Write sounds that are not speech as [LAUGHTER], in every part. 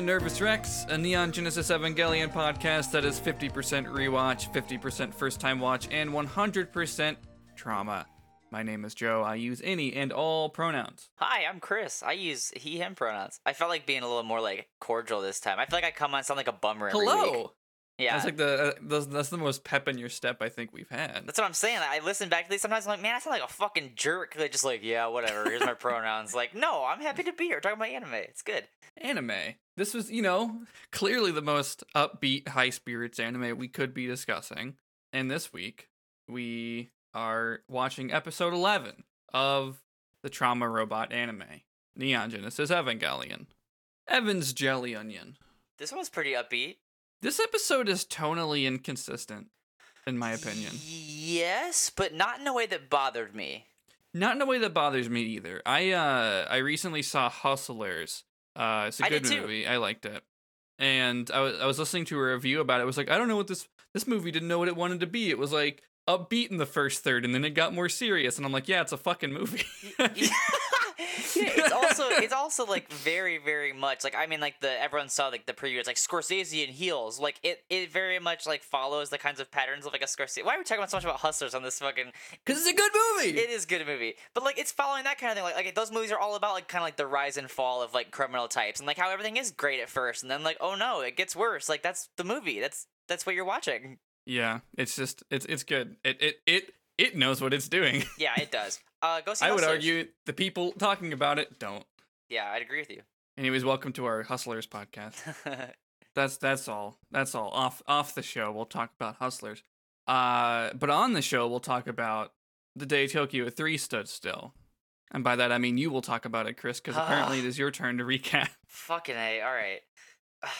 Nervous Rex, a Neon Genesis Evangelion podcast that is 50% rewatch, 50% first time watch, and 100% trauma. My name is Joe. I use any and all pronouns. Hi, I'm Chris. I use he, him pronouns. I felt like being a little more like cordial this time. I feel like I come on sound like a bummer. Hello! Week. Yeah. That's like the uh, that's, that's the most pep in your step I think we've had. That's what I'm saying. I listen back to these sometimes. I'm like, man, I sound like a fucking jerk. Like, just like, yeah, whatever. Here's my pronouns. Like, no, I'm happy to be here talking about anime. It's good. Anime. This was, you know, clearly the most upbeat, high spirits anime we could be discussing. And this week, we are watching episode 11 of the Trauma Robot anime, Neon Genesis Evangelion. Evan's Jelly Onion. This one's pretty upbeat. This episode is tonally inconsistent, in my opinion. Yes, but not in a way that bothered me. Not in a way that bothers me either. I uh I recently saw Hustlers. Uh it's a I good movie. I liked it. And I was I was listening to a review about it. It was like, I don't know what this this movie didn't know what it wanted to be. It was like upbeat in the first third and then it got more serious and I'm like, yeah, it's a fucking movie. [LAUGHS] it's also it's [LAUGHS] also like very very much like I mean like the everyone saw like the preview it's like Scorsese and heels like it it very much like follows the kinds of patterns of like a Scorsese. Why are we talking about so much about hustlers on this fucking? Cuz it's a good movie. It is a good movie, but like it's following that kind of thing. Like like those movies are all about like kind of like the rise and fall of like criminal types and like how everything is great at first and then like oh no it gets worse. Like that's the movie. That's that's what you're watching. yeah, it's just it's it's good. It it it it knows what it's doing. Yeah, it does. [LAUGHS] Uh, go see. I would argue the people talking about it don't. Yeah, I'd agree with you. Anyways, welcome to our Hustlers podcast. [LAUGHS] That's that's all. That's all. Off off the show, we'll talk about hustlers. Uh, but on the show, we'll talk about the day Tokyo Three stood still, and by that I mean you will talk about it, Chris, because [SIGHS] apparently it is your turn to recap. Fucking a. All right.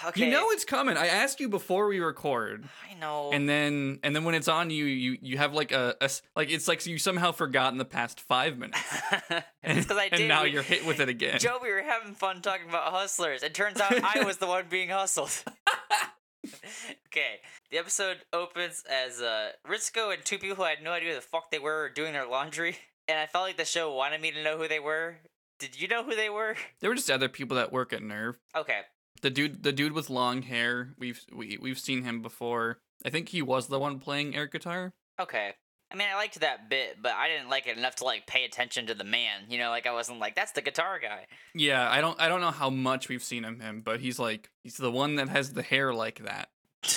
Okay. You know it's coming. I asked you before we record, I know. and then and then when it's on you, you you have like a, a like it's like you somehow forgot in the past five minutes, [LAUGHS] and, I [LAUGHS] and now you're hit with it again. Joe, we were having fun talking about hustlers. It turns out I was the one being hustled. [LAUGHS] okay, the episode opens as uh, Ritsuko and two people who I had no idea who the fuck they were doing their laundry, and I felt like the show wanted me to know who they were. Did you know who they were? They were just other people that work at NERV. Okay, The dude, the dude with long hair. We've we we've seen him before. I think he was the one playing air guitar. okay. I mean, I liked that bit, but I didn't like it enough to like pay attention to the man. You know, like I wasn't like that's the guitar guy. Yeah, I don't I don't know how much we've seen of him, but he's like he's the one that has the hair like that.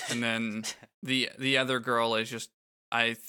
And then [LAUGHS] the the other girl is just I th-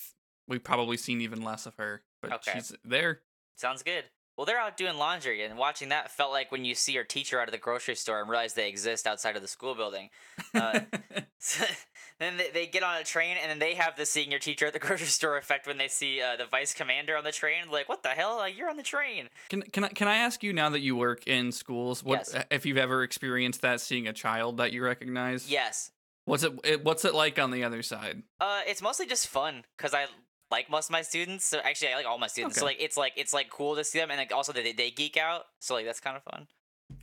we've probably seen even less of her, but Okay. she's there. Sounds good. Well, they're out doing laundry, and watching that felt like when you see your teacher out of the grocery store and realize they exist outside of the school building. Uh, [LAUGHS] [LAUGHS] then they, they get on a train, and then they have the seeing your teacher at the [LAUGHS] grocery store effect when they see uh, the vice commander on the train. Like, what the hell? Like, you're on the train. can can I can I ask you now that you work in schools, what Yes. if you've ever experienced that seeing a child that you recognize? Yes. What's it, it what's it like on the other side? Uh, it's mostly just fun because I like most of my students. So actually, I like all my students. So like, it's like it's like cool to see them, and like also they they geek out. So like that's kind of fun.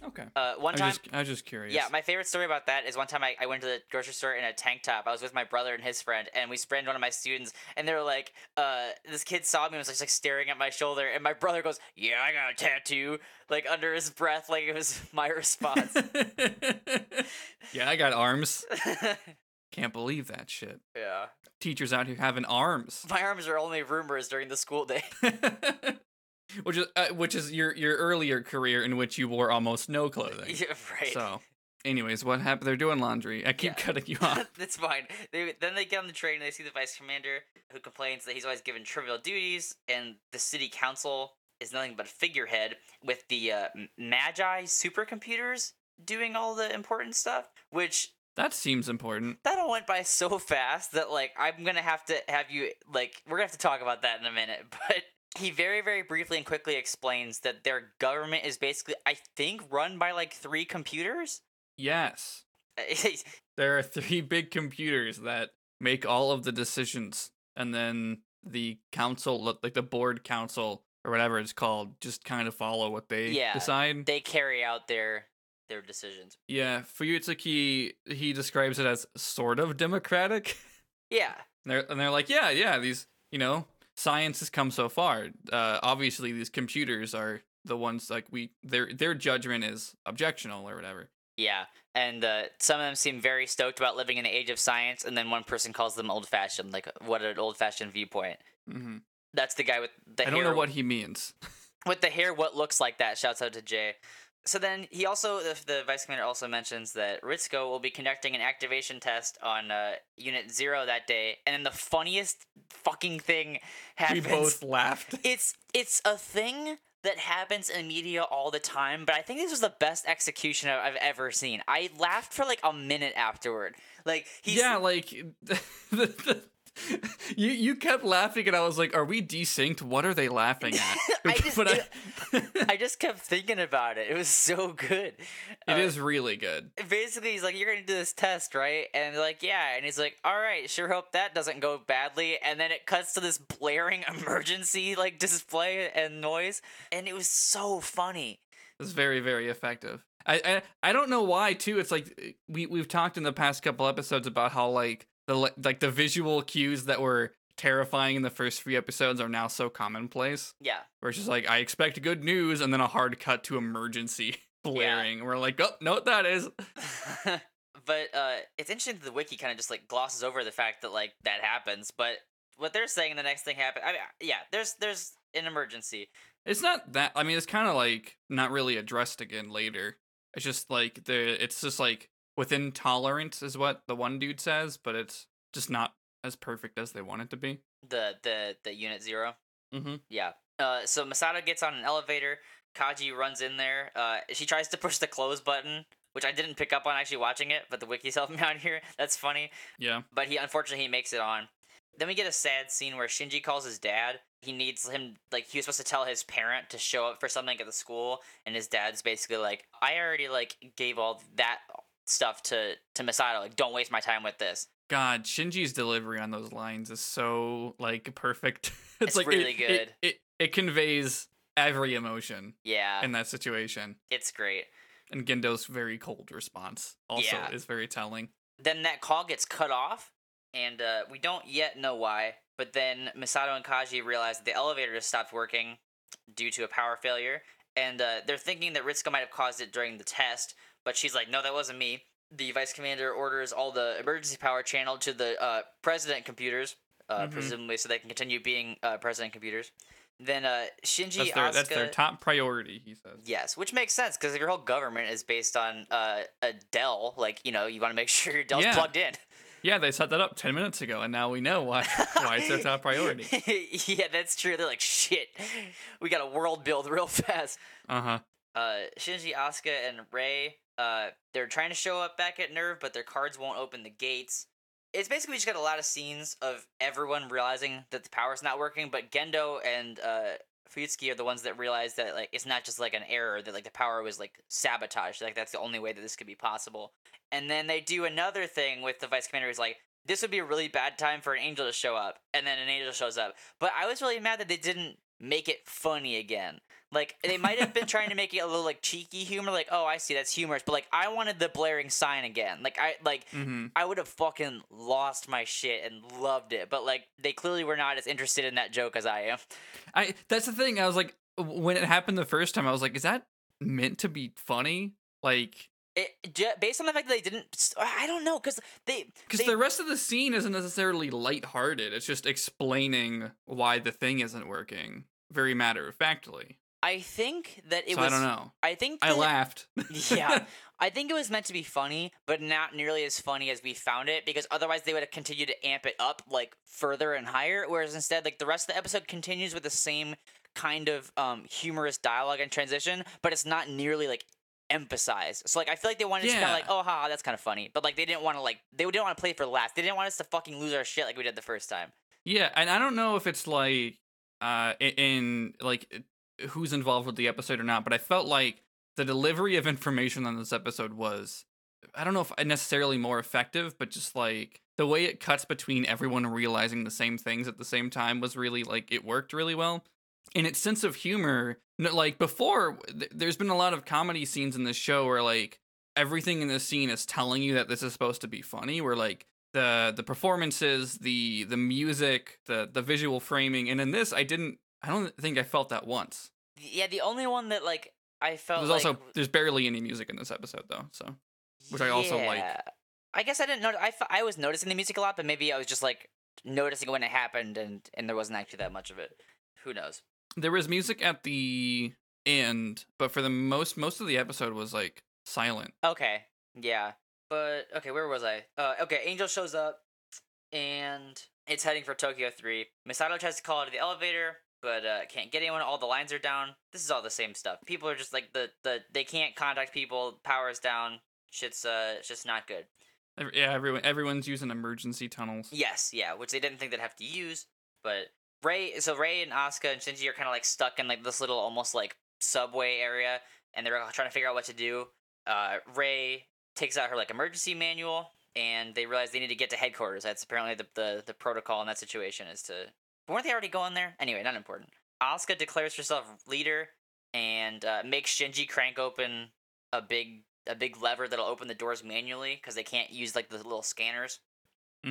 Okay. Uh, one I time. was just I was just curious. Yeah, my favorite story about that is one time I, I went to the grocery store in a tank top. I was with my brother and his friend, and we sprayed one of my students, and they were like, uh, this kid saw me and was just like staring at my shoulder, and my brother goes, Yeah, I got a tattoo, like under his breath, like it was [LAUGHS] my response. [LAUGHS] yeah, I got arms. [LAUGHS] Can't believe that shit. yeah. Teachers out here having arms. My arms are only rumors during the school day. [LAUGHS] which is uh, which is your your earlier career in which you wore almost no clothing. yeah, right. So, anyways, what happened? They're doing laundry. I keep Yeah. cutting you [LAUGHS] off. That's fine. They, then they get on the train and they see the vice commander who complains that he's always given trivial duties, and the city council is nothing but a figurehead with the uh, Magi supercomputers doing all the important stuff, which That seems important. that all went by so fast that like I'm gonna have to have you like we're gonna have to talk about that in a minute, [LAUGHS] but. He very, very briefly and quickly explains that their government is basically, I think, run by like three computers. Yes, [LAUGHS] there are three big computers that make all of the decisions, and then the council, like the board council or whatever it's called, just kind of follow what they Yeah. decide. they carry out their their decisions. Yeah, Fuyutsuki he describes it as sort of democratic. Yeah, And they're and they're like, yeah, yeah, these you know, science has come so far. Uh, obviously, these computers are the ones like we their their judgment is objectional or whatever. Yeah, and uh, some of them seem very stoked about living in the age of science, and then one person calls them old fashioned. Like, what an old fashioned viewpoint. hmm That's the guy with the I hair. don't know what he means. with the hair. What looks like that? Shouts out to Jay. So then he also, the, the vice commander also mentions that Ritsuko will be conducting an activation test on uh, Unit Zero that day, and then the funniest fucking thing happens. We both laughed. [LAUGHS] It's it's a thing that happens in media all the time, but I think this was the best execution I've ever seen. I laughed for like a minute afterward. Like he's yeah, like [LAUGHS] the, the, [LAUGHS] you you kept laughing, and I was like, "Are we desynced? What are they laughing at?" [LAUGHS] I just- I, I just kept thinking about it. It was so good. it Uh, is really good. basically he's like you're gonna do this test right and they're like yeah and he's like all right sure hope that doesn't go badly and then it cuts to this blaring [LAUGHS] emergency like display and noise and it was so funny It's very very effective. I, I I don't know why too. It's like we we've talked in the past couple episodes about how like the like the visual cues that were terrifying in the first three episodes are now so commonplace. yeah Where it's just like I expect good news and then a hard cut to emergency [LAUGHS] blaring. We're like, oh, know what that is. [LAUGHS] but uh it's interesting that the wiki kind of just like glosses over the fact that like that happens but what they're saying the next thing happened i mean yeah there's there's an emergency It's not that. I mean, it's kind of like not really addressed again later. It's just like the. It's just like within tolerance is what the one dude says, but it's just not as perfect as they want it to be. the the the unit zero Mm-hmm. Yeah. Uh, so Misato gets on an elevator. Kaji runs in there. Uh, she tries to push the close button, which I didn't pick up on actually watching it, but the wiki's [LAUGHS] helping me out here. That's funny. Yeah. But he unfortunately he makes it on. Then we get a sad scene where Shinji calls his dad. He needs him like he was supposed to tell his parent to show up for something at the school, and his dad's basically like, "I already like gave all that stuff to to Misato. Like, don't waste my time with this." God, Shinji's delivery on those lines is so like perfect. [LAUGHS] it's, It's like really it, good. It, it it conveys every emotion Yeah, in that situation, it's great. and Gendo's very cold response also Yeah. is very telling. then that call gets cut off, and uh, we don't yet know why. But then Misato and Kaji realize that the elevator just stopped working due to a power failure, and uh, they're thinking that Ritsuko might have caused it during the test. But she's like, "No, that wasn't me." The vice commander orders all the emergency power channeled to the uh, president computers, uh, Mhm. presumably so they can continue being uh, president computers. Then uh, Shinji That's their Asuka, that's their top priority, he says. Yes, which makes sense because if your whole government is based on uh, a Dell, like you know, you want to make [LAUGHS] sure your Dell's Yeah. plugged in. Yeah, they set that up ten minutes ago, and now we know why why it's their top priority. [LAUGHS] yeah, that's true. They're like, shit, we got a world build real [LAUGHS] fast. Uh huh. Uh, Shinji, Asuka, and Rei, uh, they're trying to show up back at NERV, but their cards won't open the gates. It's basically just got a lot of scenes of everyone realizing that the power's not working, but Gendo and uh, Fuyutsuki are the ones that realize that like it's not just like an error that like the power was like sabotaged. Like that's the only way that this could be possible. And then they do another thing with the vice commander who's like, this would be a really bad time for an angel to show up, and then an angel shows up. But I was really mad that they didn't make it funny again. Like they might have been [LAUGHS] trying to make it a little like cheeky humor, like oh I see that's humorous, but like I wanted the blaring sign again. Like I like Mm-hmm. I would have fucking lost my shit and loved it, but like they clearly were not as interested in that joke as I am. I that's the thing. I was like, when it happened the first time, I was like, is that meant to be funny? Like, It based on the fact that they didn't, I don't know, because they because the rest of the scene isn't necessarily lighthearted. It's just explaining why the thing isn't working, very matter of factly. I think that it so was. I don't know. I think I laughed. [LAUGHS] yeah, [LAUGHS] I think it was meant to be funny, but not nearly as funny as we found it because otherwise they would have continued to amp it up like further and higher. Whereas instead, like the rest of the episode continues with the same kind of um, humorous dialogue and transition, but it's not nearly like emphasized. So like I feel like they wanted to kind of like, oh, ha, that's kind of funny, but like they didn't want to like they didn't want to play for laughs. They didn't want us to fucking lose our shit like we did the first time. Yeah, and I don't know if it's like uh in like who's involved with the episode or not, but I felt like the delivery of information on this episode was I don't know if necessarily more effective, but just like the way it cuts between everyone realizing the same things at the same time was really like it worked really well. And its sense of humor, no- like before, th- there's been a lot of comedy scenes in this show where like everything in this scene is telling you that this is supposed to be funny. Where like the the performances, the the music, the the visual framing, and in this, I didn't. I don't think I felt that once. Yeah, the only one that like I felt There's like also there's barely any music in this episode though. So which I also like. I guess I didn't know. I, f- I was noticing the music a lot, but maybe I was just like noticing when it happened, and and there wasn't actually that much of it. Who knows? There was music at the end, but for the most most of the episode was like silent. Okay, yeah, but okay, where was I? Uh, okay, Angel shows up, and it's heading for Tokyo Three. Misato tries to call out of the elevator, but uh, can't get anyone. All the lines are down. This is all the same stuff. People are just like the the they can't contact people. Power's down. Shit's uh, it's just not good. Yeah, everyone everyone's using emergency tunnels. Yes, yeah, which they didn't think they'd have to use. But Rei, so Rei and Asuka and Shinji are kind of like stuck in like this little almost like subway area, and they're trying to figure out what to do. Uh, Rei takes out her like emergency manual, and they realize they need to get to headquarters. That's apparently the the, the protocol in that situation is to. Weren't they already going there? Anyway, not important. Asuka declares herself leader and uh, makes Shinji crank open a big a big lever that'll open the doors manually because they can't use like the little scanners.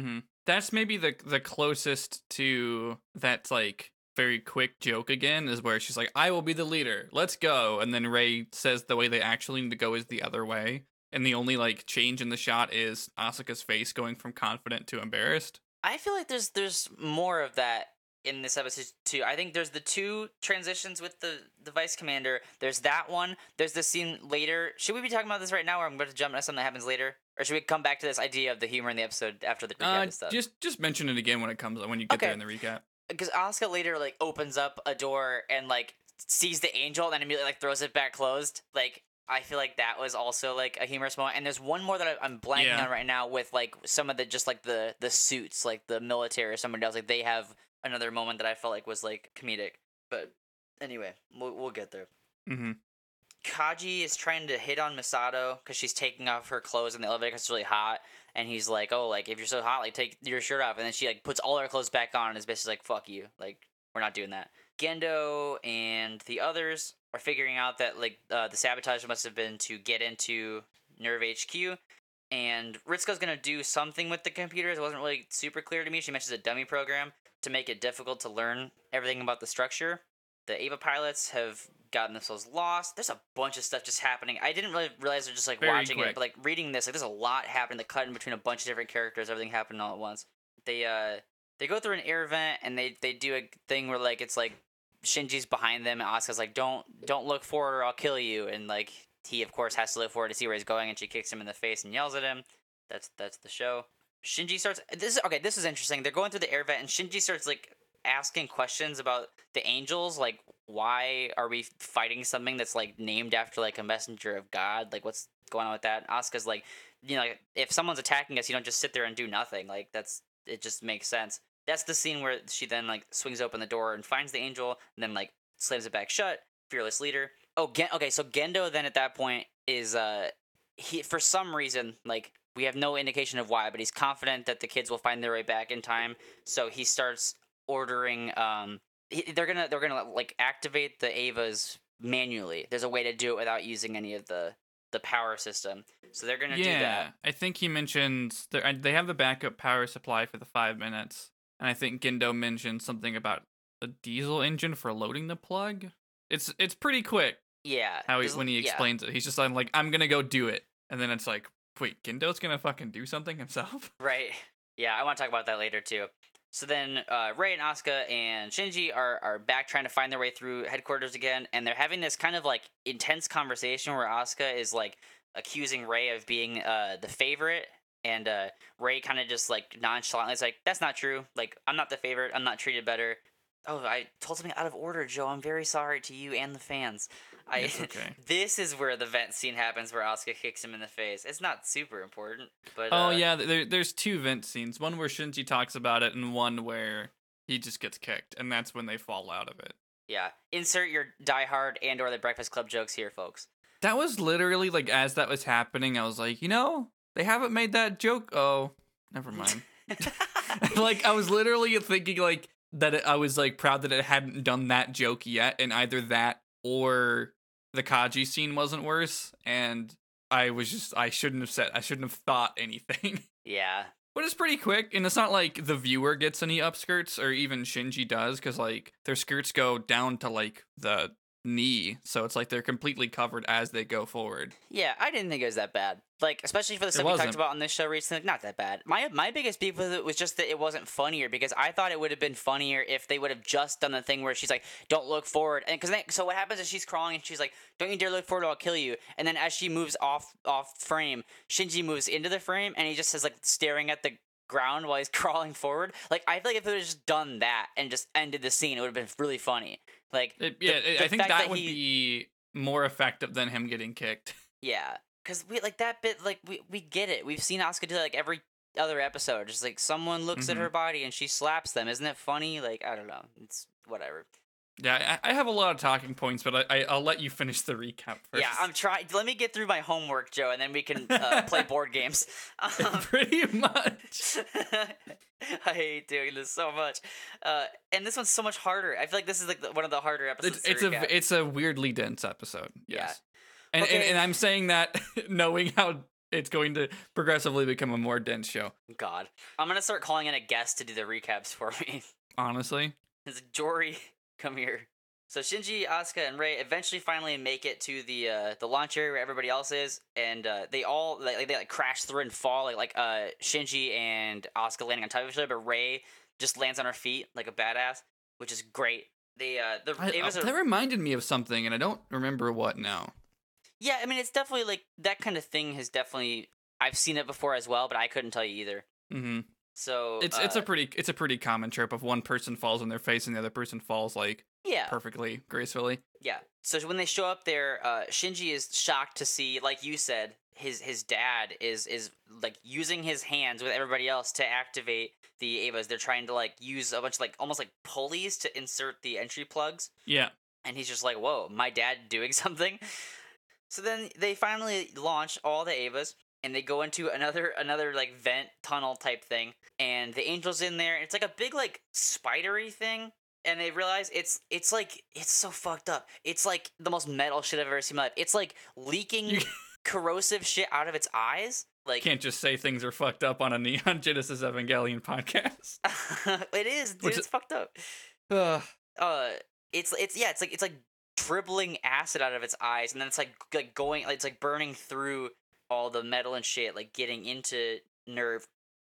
Hmm That's maybe the the closest to that like very quick joke again is where she's like, "I will be the leader. Let's go." And then Rei says the way they actually need to go is the other way, and the only like change in the shot is Asuka's face going from confident to embarrassed. I feel like there's there's more of that in this episode too. I think there's the two transitions with the the vice commander. There's that one. There's the scene later. Should we be talking about this right now, or I'm going to jump into something that happens later, or should we come back to this idea of the humor in the episode after the recap Uh, and stuff? just just mention it again when it comes when you get there in the recap. because Asuka later like opens up a door and like sees the angel and then immediately like throws it back closed. Like I feel like that was also like a humorous moment. And there's one more that I'm blanking Yeah. on right now with like some of the just like the the suits, like the military or somebody else. Like they have another moment that I felt like was like comedic. But anyway, we'll we'll get there. hmm Kaji is trying to hit on Misato because she's taking off her clothes in the elevator because it's really hot. And he's like, "Oh, like if you're so hot, like take your shirt off." And then she like puts all her clothes back on and is basically like, "Fuck you!" Like we're not doing that. Gendo and the others are figuring out that like uh, the sabotage must have been to get into NERV HQ. And Ritsuko's gonna do something with the computers. It wasn't really super clear to me. She mentions a dummy program to make it difficult to learn everything about the structure. The Eva pilots have gotten themselves lost. There's a bunch of stuff just happening. I didn't really realize they're just like Very watching quick. it, but like reading this, like there's a lot happening. The cut in between a bunch of different characters, everything happening all at once. They uh they go through an air vent and they they do a thing where like it's like Shinji's behind them and Asuka's like don't don't look forward or I'll kill you and like he of course has to look forward to see where he's going and she kicks him in the face and yells at him. That's that's the show. Shinji starts this is okay, this is interesting. They're going through the air vent and Shinji starts like asking questions about the angels like why are we fighting something that's like named after like a messenger of god? Like what's going on with that? Asuka's like you know like, if someone's attacking us you don't just sit there and do nothing. Like that's it just makes sense. That's the scene where she then like swings open the door and finds the angel and then like slams it back shut. Fearless leader. Oh Gen- okay so gendo then at that point is uh he for some reason like we have no indication of why but he's confident that the kids will find their way back in time. So he starts ordering um they're gonna they're gonna like activate the Evas manually there's a way to do it without using any of the the power system so they're gonna do that. Yeah, I think he mentioned there- they have the backup power supply for the five minutes, and I think Gendo mentioned something about a diesel engine for loading the plug. It's it's pretty quick yeah how he, when he yeah. explains it. He's just like, like, I'm gonna go do it, and then it's like, wait, Gendo's gonna fucking do something himself? Right. Yeah, I want to talk about that later too. So then, uh, Rei and Asuka and Shinji are are back trying to find their way through headquarters again, and they're having this kind of like intense conversation where Asuka is like accusing Rei of being uh the favorite, and uh Rei kind of just like nonchalantly is like, "That's not true. Like, I'm not the favorite. I'm not treated better." Oh, I told something out of order, Joe. I'm very sorry to you and the fans. I It's okay. [LAUGHS] this is where the vent scene happens, where Asuka kicks him in the face. It's not super important, but oh uh, yeah, there, there's two vent scenes. One where Shinji talks about it, and one where he just gets kicked, and that's when they fall out of it. Yeah. Insert your Die Hard and or the Breakfast Club jokes here, folks. That was literally like as that was happening, I was like, you know, they haven't made that joke. Oh, never [LAUGHS] mind. [LAUGHS] like I was literally thinking like that it, I was like proud that it hadn't done that joke yet, and either that or the Kaji scene wasn't worse, and I was just I shouldn't have said I shouldn't have thought anything. [LAUGHS] yeah. But it's pretty quick, and it's not like the viewer gets any upskirts, or even Shinji does, because like their skirts go down to like the knee, so it's like they're completely covered as they go forward. Yeah, I didn't think it was that bad. Like, especially for the stuff we talked about on this show recently, like, not that bad. My my biggest beef with it was just that it wasn't funnier because I thought it would have been funnier if they would have just done the thing where she's like, "Don't look forward," and because so what happens is she's crawling and she's like, "Don't you dare look forward, or I'll kill you." And then as she moves off off frame, Shinji moves into the frame and he just is like staring at the ground while he's [LAUGHS] crawling forward. Like I feel like if it would have just done that and just ended the scene, it would have been really funny. Like It, yeah, it- the I think fact that, would he- be more effective than him getting kicked. [LAUGHS] Yeah, because we like that bit. Like we we get it. We've seen Asuka do that, like every other episode. Just like someone looks at Mhm. her body and she slaps them. Isn't it funny? Like I don't know. It's whatever. Yeah, I, I have a lot of talking points, but I, I, I'll let you finish the recap first. Yeah, I'm trying. Let me get through my homework, Joe, and then we can uh, [LAUGHS] play board games. Um, [LAUGHS] pretty much. [LAUGHS] I hate doing this so much, uh, and this one's so much harder. I feel like this is like the, one of the harder episodes. It's, it's a it's a weirdly dense episode. Yeah. Yes. And, and Okay. and I'm saying that knowing how it's going to progressively become a more dense show. God. I'm gonna start calling in a guest to do the recaps for me. Honestly. Is Jory, come here. So Shinji, Asuka, and Rei eventually finally make it to the uh, the launch area where everybody else is, and uh, they all like, they like crash through and fall like like uh, Shinji and Asuka landing on top of each other, but Rei just lands on her feet like a badass, which is great. They uh the I, it was a, that reminded me of something, and I don't remember what now. yeah, I mean it's definitely like that kind of thing has definitely I've seen it before as well, but I couldn't tell you either. hmm So It's it's a uh, pretty it's a pretty common trope of one person falls on their face and the other person falls like yeah perfectly gracefully. Yeah. So when they show up there, uh, Shinji is shocked to see, like you said, his his dad is is like using his hands with everybody else to activate the Evas. They're trying to like use a bunch of like almost like pulleys to insert the entry plugs, Yeah. and he's just like, "Whoa, my dad doing [LAUGHS] something." So then they finally launch all the Evas. And they go into another another like vent tunnel type thing, and the angel's in there. And it's like a big like spidery thing, and they realize it's it's like it's so fucked up. It's like the most metal shit I've ever seen in my life. It's like leaking [LAUGHS] corrosive shit out of its eyes. Like Can't just say things are fucked up on a Neon [LAUGHS] Genesis Evangelion podcast. [LAUGHS] it is, dude. Which It's fucked up. Ugh. Uh, it's it's yeah, it's like it's like dribbling acid out of its eyes, and then it's like like going, it's like burning through all the metal and shit, like getting into NERV.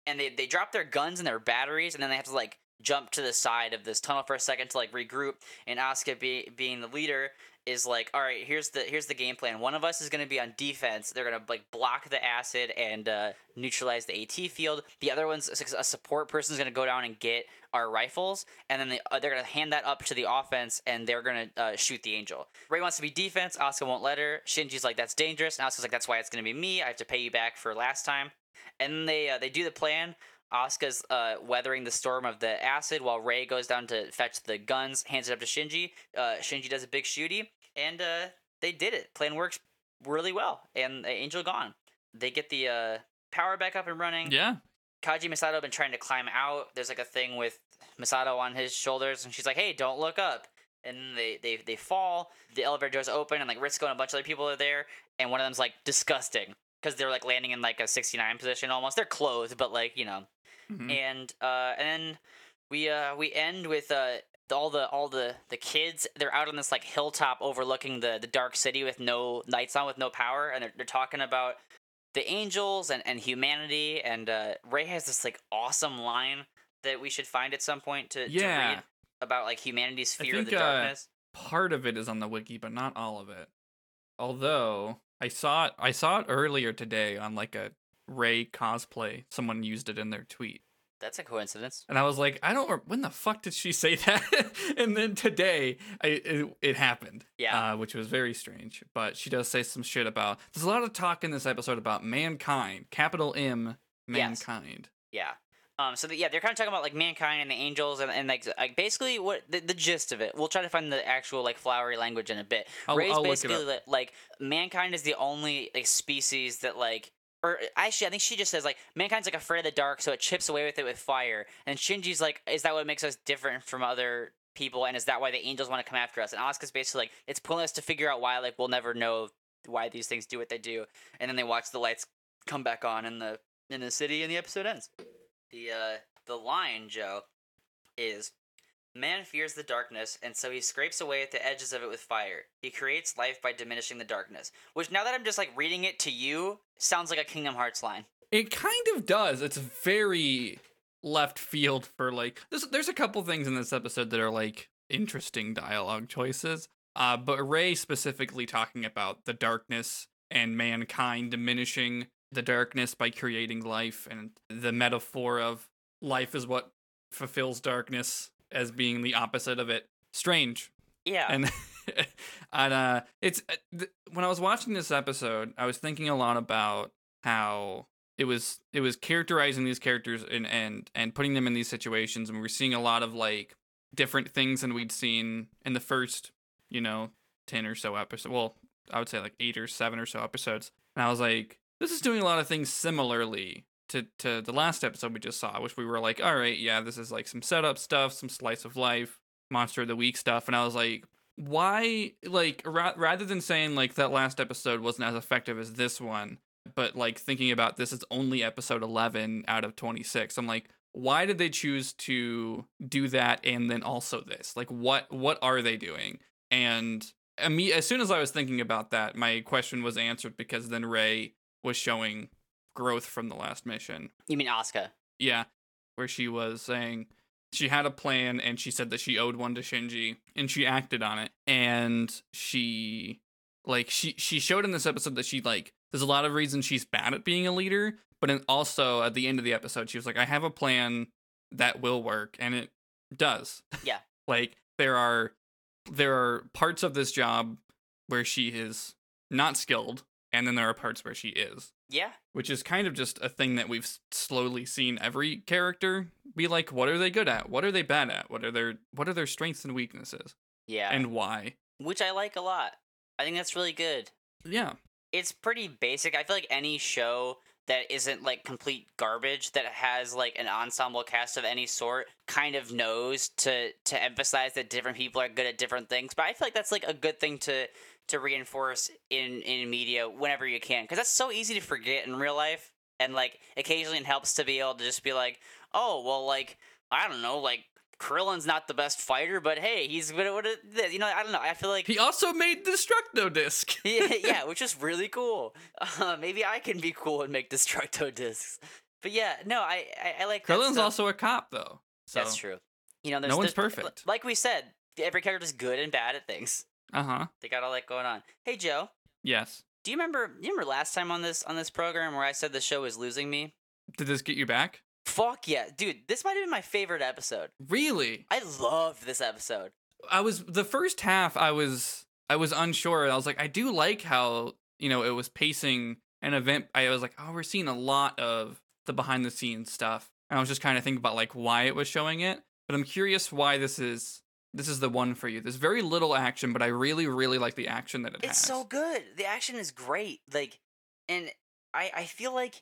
And they they drop their guns and their batteries, and then they have to like jump to the side of this tunnel for a second to like regroup. And Asuka, be, being the leader, is like, all right, here's the here's the game plan. One of us is gonna be on defense. They're gonna like block the acid and uh, neutralize the AT field. The other one's a support person is gonna go down and get our rifles, and then they, uh, they're gonna hand that up to the offense, and they're gonna uh, shoot the angel. Rei wants to be defense. Asuka won't let her. Shinji's like, that's dangerous. And Asuka's like, that's why it's gonna be me. I have to pay you back for last time. And they uh, they do the plan. Asuka's uh, weathering the storm of the acid while Rei goes down to fetch the guns, hands it up to Shinji. Uh, Shinji does a big shooty, and uh, they did it. Plan works really well, and Angel gone. They get the uh, power back up and running. Yeah. Kaji Misato been trying to climb out. There's like a thing with Misato on his shoulders, and she's like, "Hey, don't look up." And they they they fall. The elevator doors open, and like Ritsuko and a bunch of other people are there. And one of them's like disgusting because they're like landing in like a 69 position almost. They're clothed, but like you know. Mhm. And uh, and then we uh we end with uh all the all the the kids they're out on this like hilltop overlooking the the dark city with no lights on with no power and they're, they're talking about the angels and and humanity and uh Rei has this like awesome line that we should find at some point to, to Yeah. read about like humanity's fear of think, the uh, darkness Part of it is on the wiki, but not all of it. Although I saw it I saw it earlier today on like a Rei cosplay. Someone used it in their tweet. That's a coincidence And I was like, I don't. When the fuck did she say [LAUGHS] that? and then today, I it, it happened. Yeah. uh, which was very strange. But she does say some shit about. There's a lot of talk in this episode about mankind, capital M, Yes. mankind. Yeah. Um. So the, yeah, they're kind of talking about like mankind and the angels and, and like, like basically what the, the gist of it. We'll try to find the actual like flowery language in a bit. I'll, Rei's I'll basically up. li- like mankind is the only like species that like. Or actually, I think she just says like mankind's like afraid of the dark, so it chips away with it with fire. And Shinji's like, is that what makes us different from other people? And is that why the angels want to come after us? And Asuka's basically like, it's pointless to figure out why. Like we'll never know why these things do what they do. And then they watch the lights come back on in the in the city, and the episode ends. The uh the line, Joe, is Man fears the darkness, and so he scrapes away at the edges of it with fire. He creates life by diminishing the darkness. Which, now that I'm just like reading it to you, sounds like a Kingdom Hearts line. It kind of does. It's very left field for like there's there's a couple things in this episode that are like interesting dialogue choices. Uh, but Rei specifically talking about the darkness and mankind diminishing the darkness by creating life and the metaphor of life is what fulfills darkness as being the opposite of it. Strange. Yeah. And [LAUGHS] and uh it's uh, th- when I was watching this episode, I was thinking a lot about how it was it was characterizing these characters and and and putting them in these situations and we were seeing a lot of like different things than we'd seen in the first you know 10 or so episodes well i would say like 8 or 7 or so episodes and i was like this is doing a lot of things similarly to to the last episode we just saw which we were like all right yeah this is like some setup stuff some slice of life monster of the week stuff and i was like why like ra- rather than saying like that last episode wasn't as effective as this one but like thinking about this is only episode 11 out of 26 i'm like why did they choose to do that and then also this? Like what what are they doing? And as soon as i was thinking about that my question was answered because then Rei was showing growth from the last mission You mean Asuka? yeah where she was saying she had a plan and she said that she owed one to shinji and she acted on it and she like she she showed in this episode that she like there's a lot of reasons she's bad at being a leader but then also at the end of the episode she was like i have a plan that will work and it does Yeah. [LAUGHS] like there are there are parts of this job where she is not skilled and then there are parts where she is Yeah. which is kind of just a thing that we've slowly seen every character be like what are they good at what are they bad at what are their what are their strengths and weaknesses Yeah. and why Which I like a lot. I think that's really good. yeah It's pretty basic. I feel like any show that isn't like complete garbage that has like an ensemble cast of any sort kind of knows to to emphasize that different people are good at different things. But I feel like that's like a good thing to to reinforce in in media whenever you can because that's so easy to forget in real life and like occasionally it helps to be able to just be like oh well like i don't know like krillin's not the best fighter but hey he's at what it is you know i don't know i feel like he also made destructo disc [LAUGHS] yeah, yeah, [LAUGHS] which is really cool. Uh, maybe I can be cool and make Destructo discs. But yeah, no, I I, I like Krillin's also a cop though so That's true. You know, there's, one's perfect. Like we said, every character is good and bad at things. Uh-huh They got all that going on. Hey Joe, yes do you remember? You remember last time on this on this program where I said the show was losing me? did this get you back Fuck yeah, dude! This might have been my favorite episode. really I loved this episode. i was the first half i was i was unsure i was like i do like how you know it was pacing an event i was like oh we're seeing a lot of the behind the scenes stuff and i was just kind of thinking about like why it was showing it but i'm curious why this is this is the one for you there's very little action but i really really like the action that it It's has so good. The action is great. Like, and I I feel like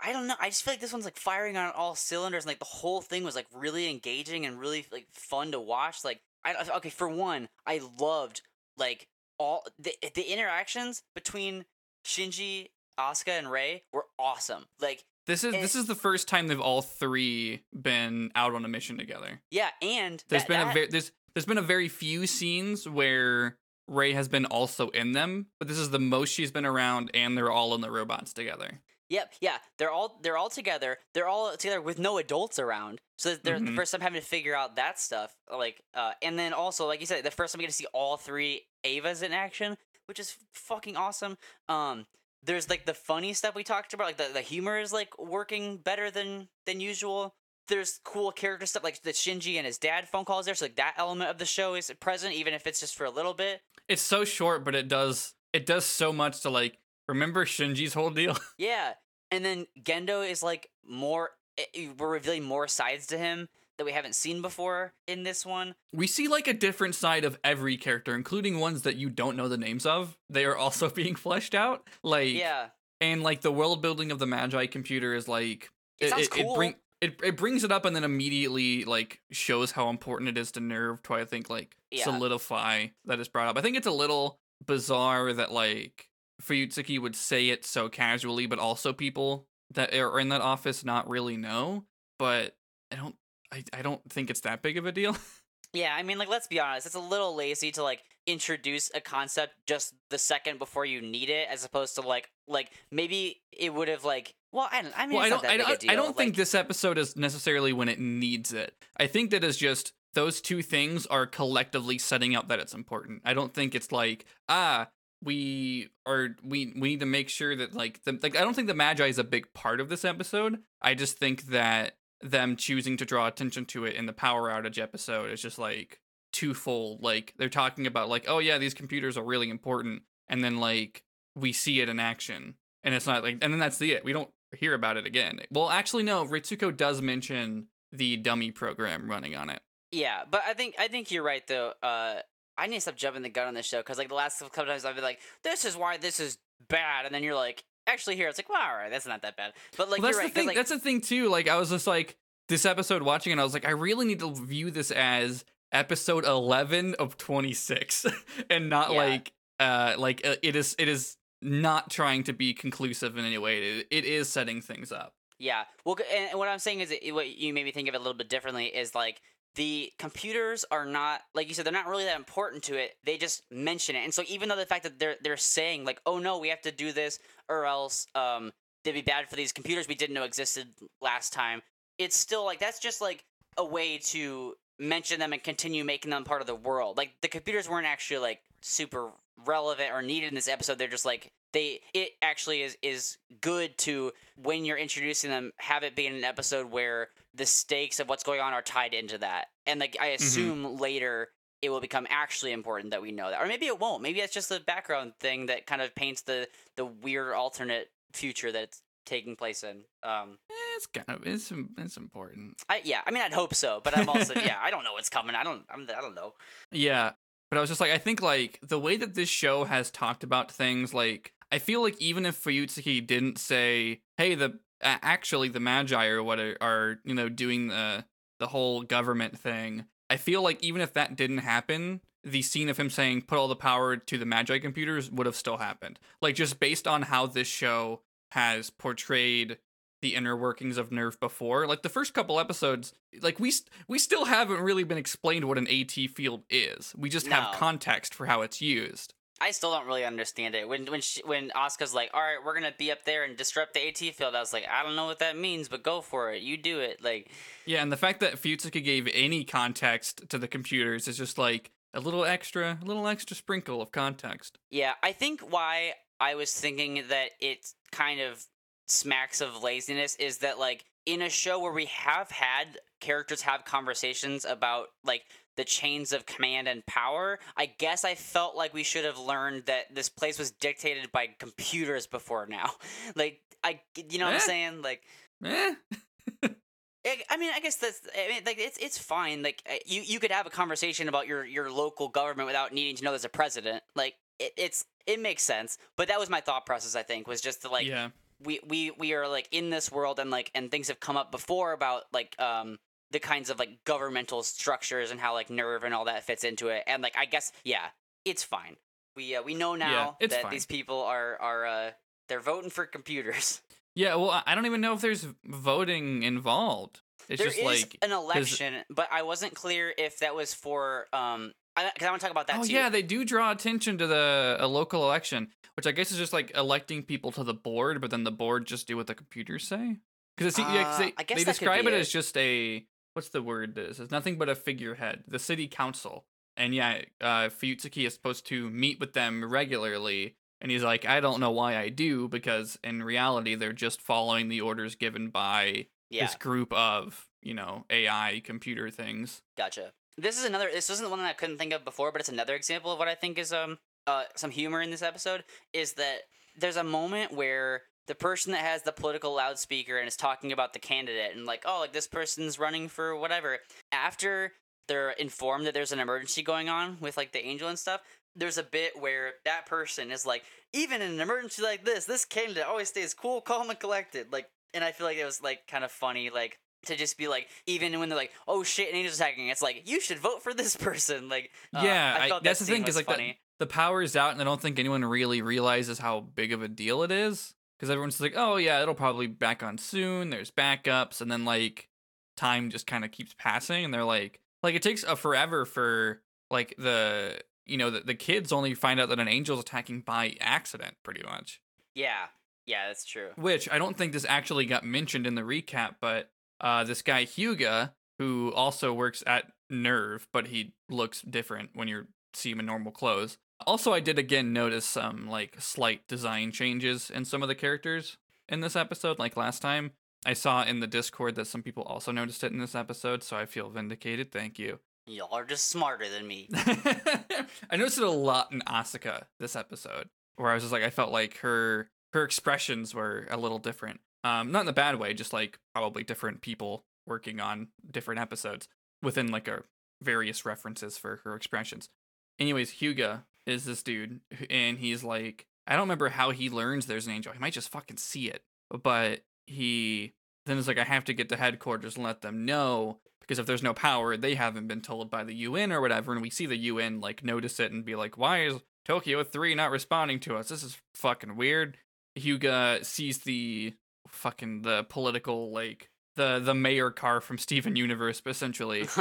I don't know. I just feel like this one's like firing on all cylinders. And, like the whole thing was like really engaging and really like fun to watch. Like, I okay for one, I loved like all the the interactions between Shinji, Asuka, and Rei were awesome. Like, this is this is the first time they've all three been out on a mission together yeah, and There's that- been a very there's there's been a very few scenes where Rei has been also in them, but this is the most she's been around, and they're all in the robots together. Yep, yeah, they're all they're all together. They're all together with no adults around. So they're the Mhm. first time having to figure out that stuff. Like, uh, and then also, like you said, the first time we get to see all three Evas in action, which is fucking awesome. Um, there's like the funny stuff we talked about, like the, the humor is like working better than than usual. There's cool character stuff like the Shinji and his dad phone calls there, so like that element of the show is present, even if it's just for a little bit. It's so short, but it does it does so much to like remember Shinji's whole deal. [LAUGHS] Yeah, and then Gendo is like more. eh, We're revealing more sides to him that we haven't seen before in this one. we see like a different side of every character, including ones that you don't know the names of. They are also [LAUGHS] being fleshed out. Like Yeah, and like the world building of the Magi computer is like It sounds it, cool. bring it, it brings it up and then immediately like shows how important it is to NERV to I think like Yeah. solidify that is brought up. I think it's a little bizarre that like Fuyutsuki would say it so casually, but also people that are in that office not really know. But I don't I, I don't think it's that big of a deal. [LAUGHS] Yeah, I mean, like, let's be honest. It's a little lazy to like introduce a concept just the second before you need it, as opposed to like, like maybe it would have like. Well, I don't. I mean, well, I don't. I don't, I don't think this episode is necessarily when it needs it. I think that is just those two things are collectively setting up that it's important. I don't think it's like ah we are we we need to make sure that like the like I don't think the Magi is a big part of this episode. I just think that them choosing to draw attention to it in the power outage episode is just like twofold. Like they're talking about like oh yeah these computers are really important, and then like we see it in action, and it's not like and then that's the it. We don't hear about it again. Well, actually no. Ritsuko does mention the dummy program running on it. Yeah, but I think I think you're right though. Uh, I need to stop jumping the gun on this show because like the last couple times I've been like, "This is why this is bad," and then you're like, "Actually, here it's like, well, all right, that's not that bad." But like, well, that's you're the right. thing. like, that's the thing too. Like I was just like this episode watching, and I was like, I really need to view this as episode eleven of twenty six, [LAUGHS] and not Yeah. like uh like uh, it is it is not trying to be conclusive in any way. It, it is setting things up. Yeah. Well, and and what I'm saying is, it, what you made me think of it a little bit differently is like the computers are not like you said they're not really that important to it. They just mention it, and so even though the fact that they're they're saying like, oh no, we have to do this or else um they'd be bad for these computers we didn't know existed last time. It's still like that's just like a way to mention them and continue making them part of the world. Like the computers weren't actually like super relevant or needed in this episode. They're just like they it actually is is good to when you're introducing them have it be in an episode where the stakes of what's going on are tied into that. And like I assume later it will become actually important that we know that. Or maybe it won't. Maybe it's just a background thing that kind of paints the the weird alternate future that it's taking place in. Um It's kind of it's it's important. I yeah, I mean I'd hope so, but I'm also yeah, I don't know what's coming. I don't I'm I don't know. Yeah, but I was just like, I think like the way that this show has talked about things, like I feel like even if Fuyutsuki didn't say, "Hey, the actually the Magi or what are, are you know doing the the whole government thing," I feel like even if that didn't happen, the scene of him saying "put all the power to the Magi computers" would have still happened. Like just based on how this show has portrayed the inner workings of NERV before. Like the first couple episodes, like we st- we still haven't really been explained what an AT field is. We just have context for how it's used. I still don't really understand it. When when she, when Asuka's like, "All right, we're gonna be up there and disrupt the AT field," I was like, "I don't know what that means, but go for it. You do it." Like, Yeah, and the fact that Futsuki gave any context to the computers is just like a little extra, a little extra sprinkle of context. yeah, I think why I was thinking that it kind of smacks of laziness is that like in a show where we have had characters have conversations about like the chains of command and power, I guess I felt like we should have learned that this place was dictated by computers before now. [LAUGHS] Like I you know what Eh. I'm saying? Like Eh? [LAUGHS] I mean, I guess that's. I mean, like it's it's fine. Like you you could have a conversation about your your local government without needing to know there's a president. Like it, it's it makes sense. But that was my thought process. I think was just to like yeah. we we we are like in this world and like and things have come up before about like um the kinds of like governmental structures and how like NERV and all that fits into it. And like I guess yeah, it's fine. We uh, we know now it's that fine. these people are are uh they're voting for computers. [LAUGHS] Yeah, well, I- I don't even know if there's voting involved. It's There just is like an election, but I wasn't clear if that was for um. Because I, want to talk about that oh too. yeah, they do draw attention to the a local election, which I guess is just like electing people to the board, but then the board just do what the computers say. Because yeah, 'cause Uh, they, I guess they describe be it it. as just a what's the word? This is nothing but a figurehead, the city council, and yeah, uh, Fuyutsuki is supposed to meet with them regularly, and he's like, I don't know why I do, because in reality they're just following the orders given by yeah, this group of you know AI computer things. gotcha. This is another. This isn't one that I couldn't think of before, but it's another example of what I think is um uh some humor in this episode. Is that there's a moment where the person that has the political loudspeaker and is talking about the candidate and like oh like this person's running for whatever. After they're informed that there's an emergency going on with like the angel and stuff there's a bit where that person is like even in an emergency like this this candidate always stays cool calm and collected. Like and i feel like it was like kind of funny like to just be like even when they're like oh shit an angel's attacking it's like you should vote for this [LAUGHS] person. Like uh, yeah, I that's that the thing is like the, the power is out, and I don't think anyone really realizes how big of a deal it is. Because everyone's like, oh yeah, it'll probably back on soon. There's backups, and then like time just kind of keeps passing, and they're like, like it takes a forever for like the you know the, the kids only find out that an angel's attacking by accident pretty much Yeah. Yeah, that's true. which i don't think this actually got mentioned in the recap but uh this guy Hyuga who also works at NERV but he looks different when you see him in normal clothes also i did again notice some like slight design changes in some of the characters in this episode like last time i saw in the discord that some people also noticed it in this episode so i feel vindicated thank you Y'all are just smarter than me. [LAUGHS] I noticed it a lot in Asuka this episode, where I was just like, I felt like her her expressions were a little different. Um, not in a bad way, just like probably different people working on different episodes within like a various references for her expressions. Anyways, Hyuga is this dude, and he's like, I don't remember how he learns there's an angel. He might just fucking see it, but he then is like, I have to get to headquarters and let them know because if there's no power, they haven't been told by the UN or whatever, and we see the UN like notice it and be like, why is Tokyo 3 not responding to us? This is fucking weird. Hyuga sees the fucking the political like the the mayor car from Steven Universe essentially [LAUGHS]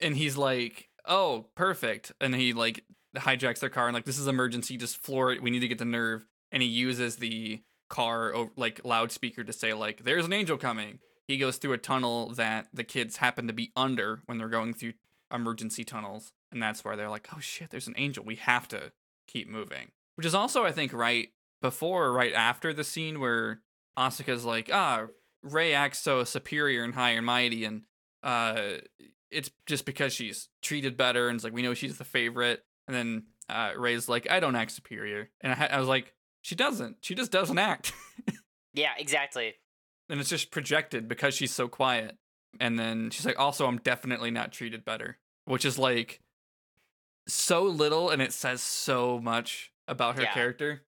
and he's like, "Oh, perfect." And he like hijacks their car and like, "This is emergency, just floor it. We need to get the NERV." And he uses the car like loudspeaker to say like, "There's an angel coming." He goes through a tunnel that the kids happen to be under when they're going through emergency tunnels, and that's where they're like, "Oh shit, there's an angel. We have to keep moving." Which is also I think right before or right after the scene where Asuka's like, "Ah, Rei acts so superior and high and mighty and uh it's just because she's treated better and it's like we know she's the favorite and then uh Rei's like i don't act superior and i, I was like she doesn't she just doesn't act [LAUGHS] yeah, exactly. and it's just projected because she's so quiet and then she's like also i'm definitely not treated better which is like so little and it says so much about her Yeah. character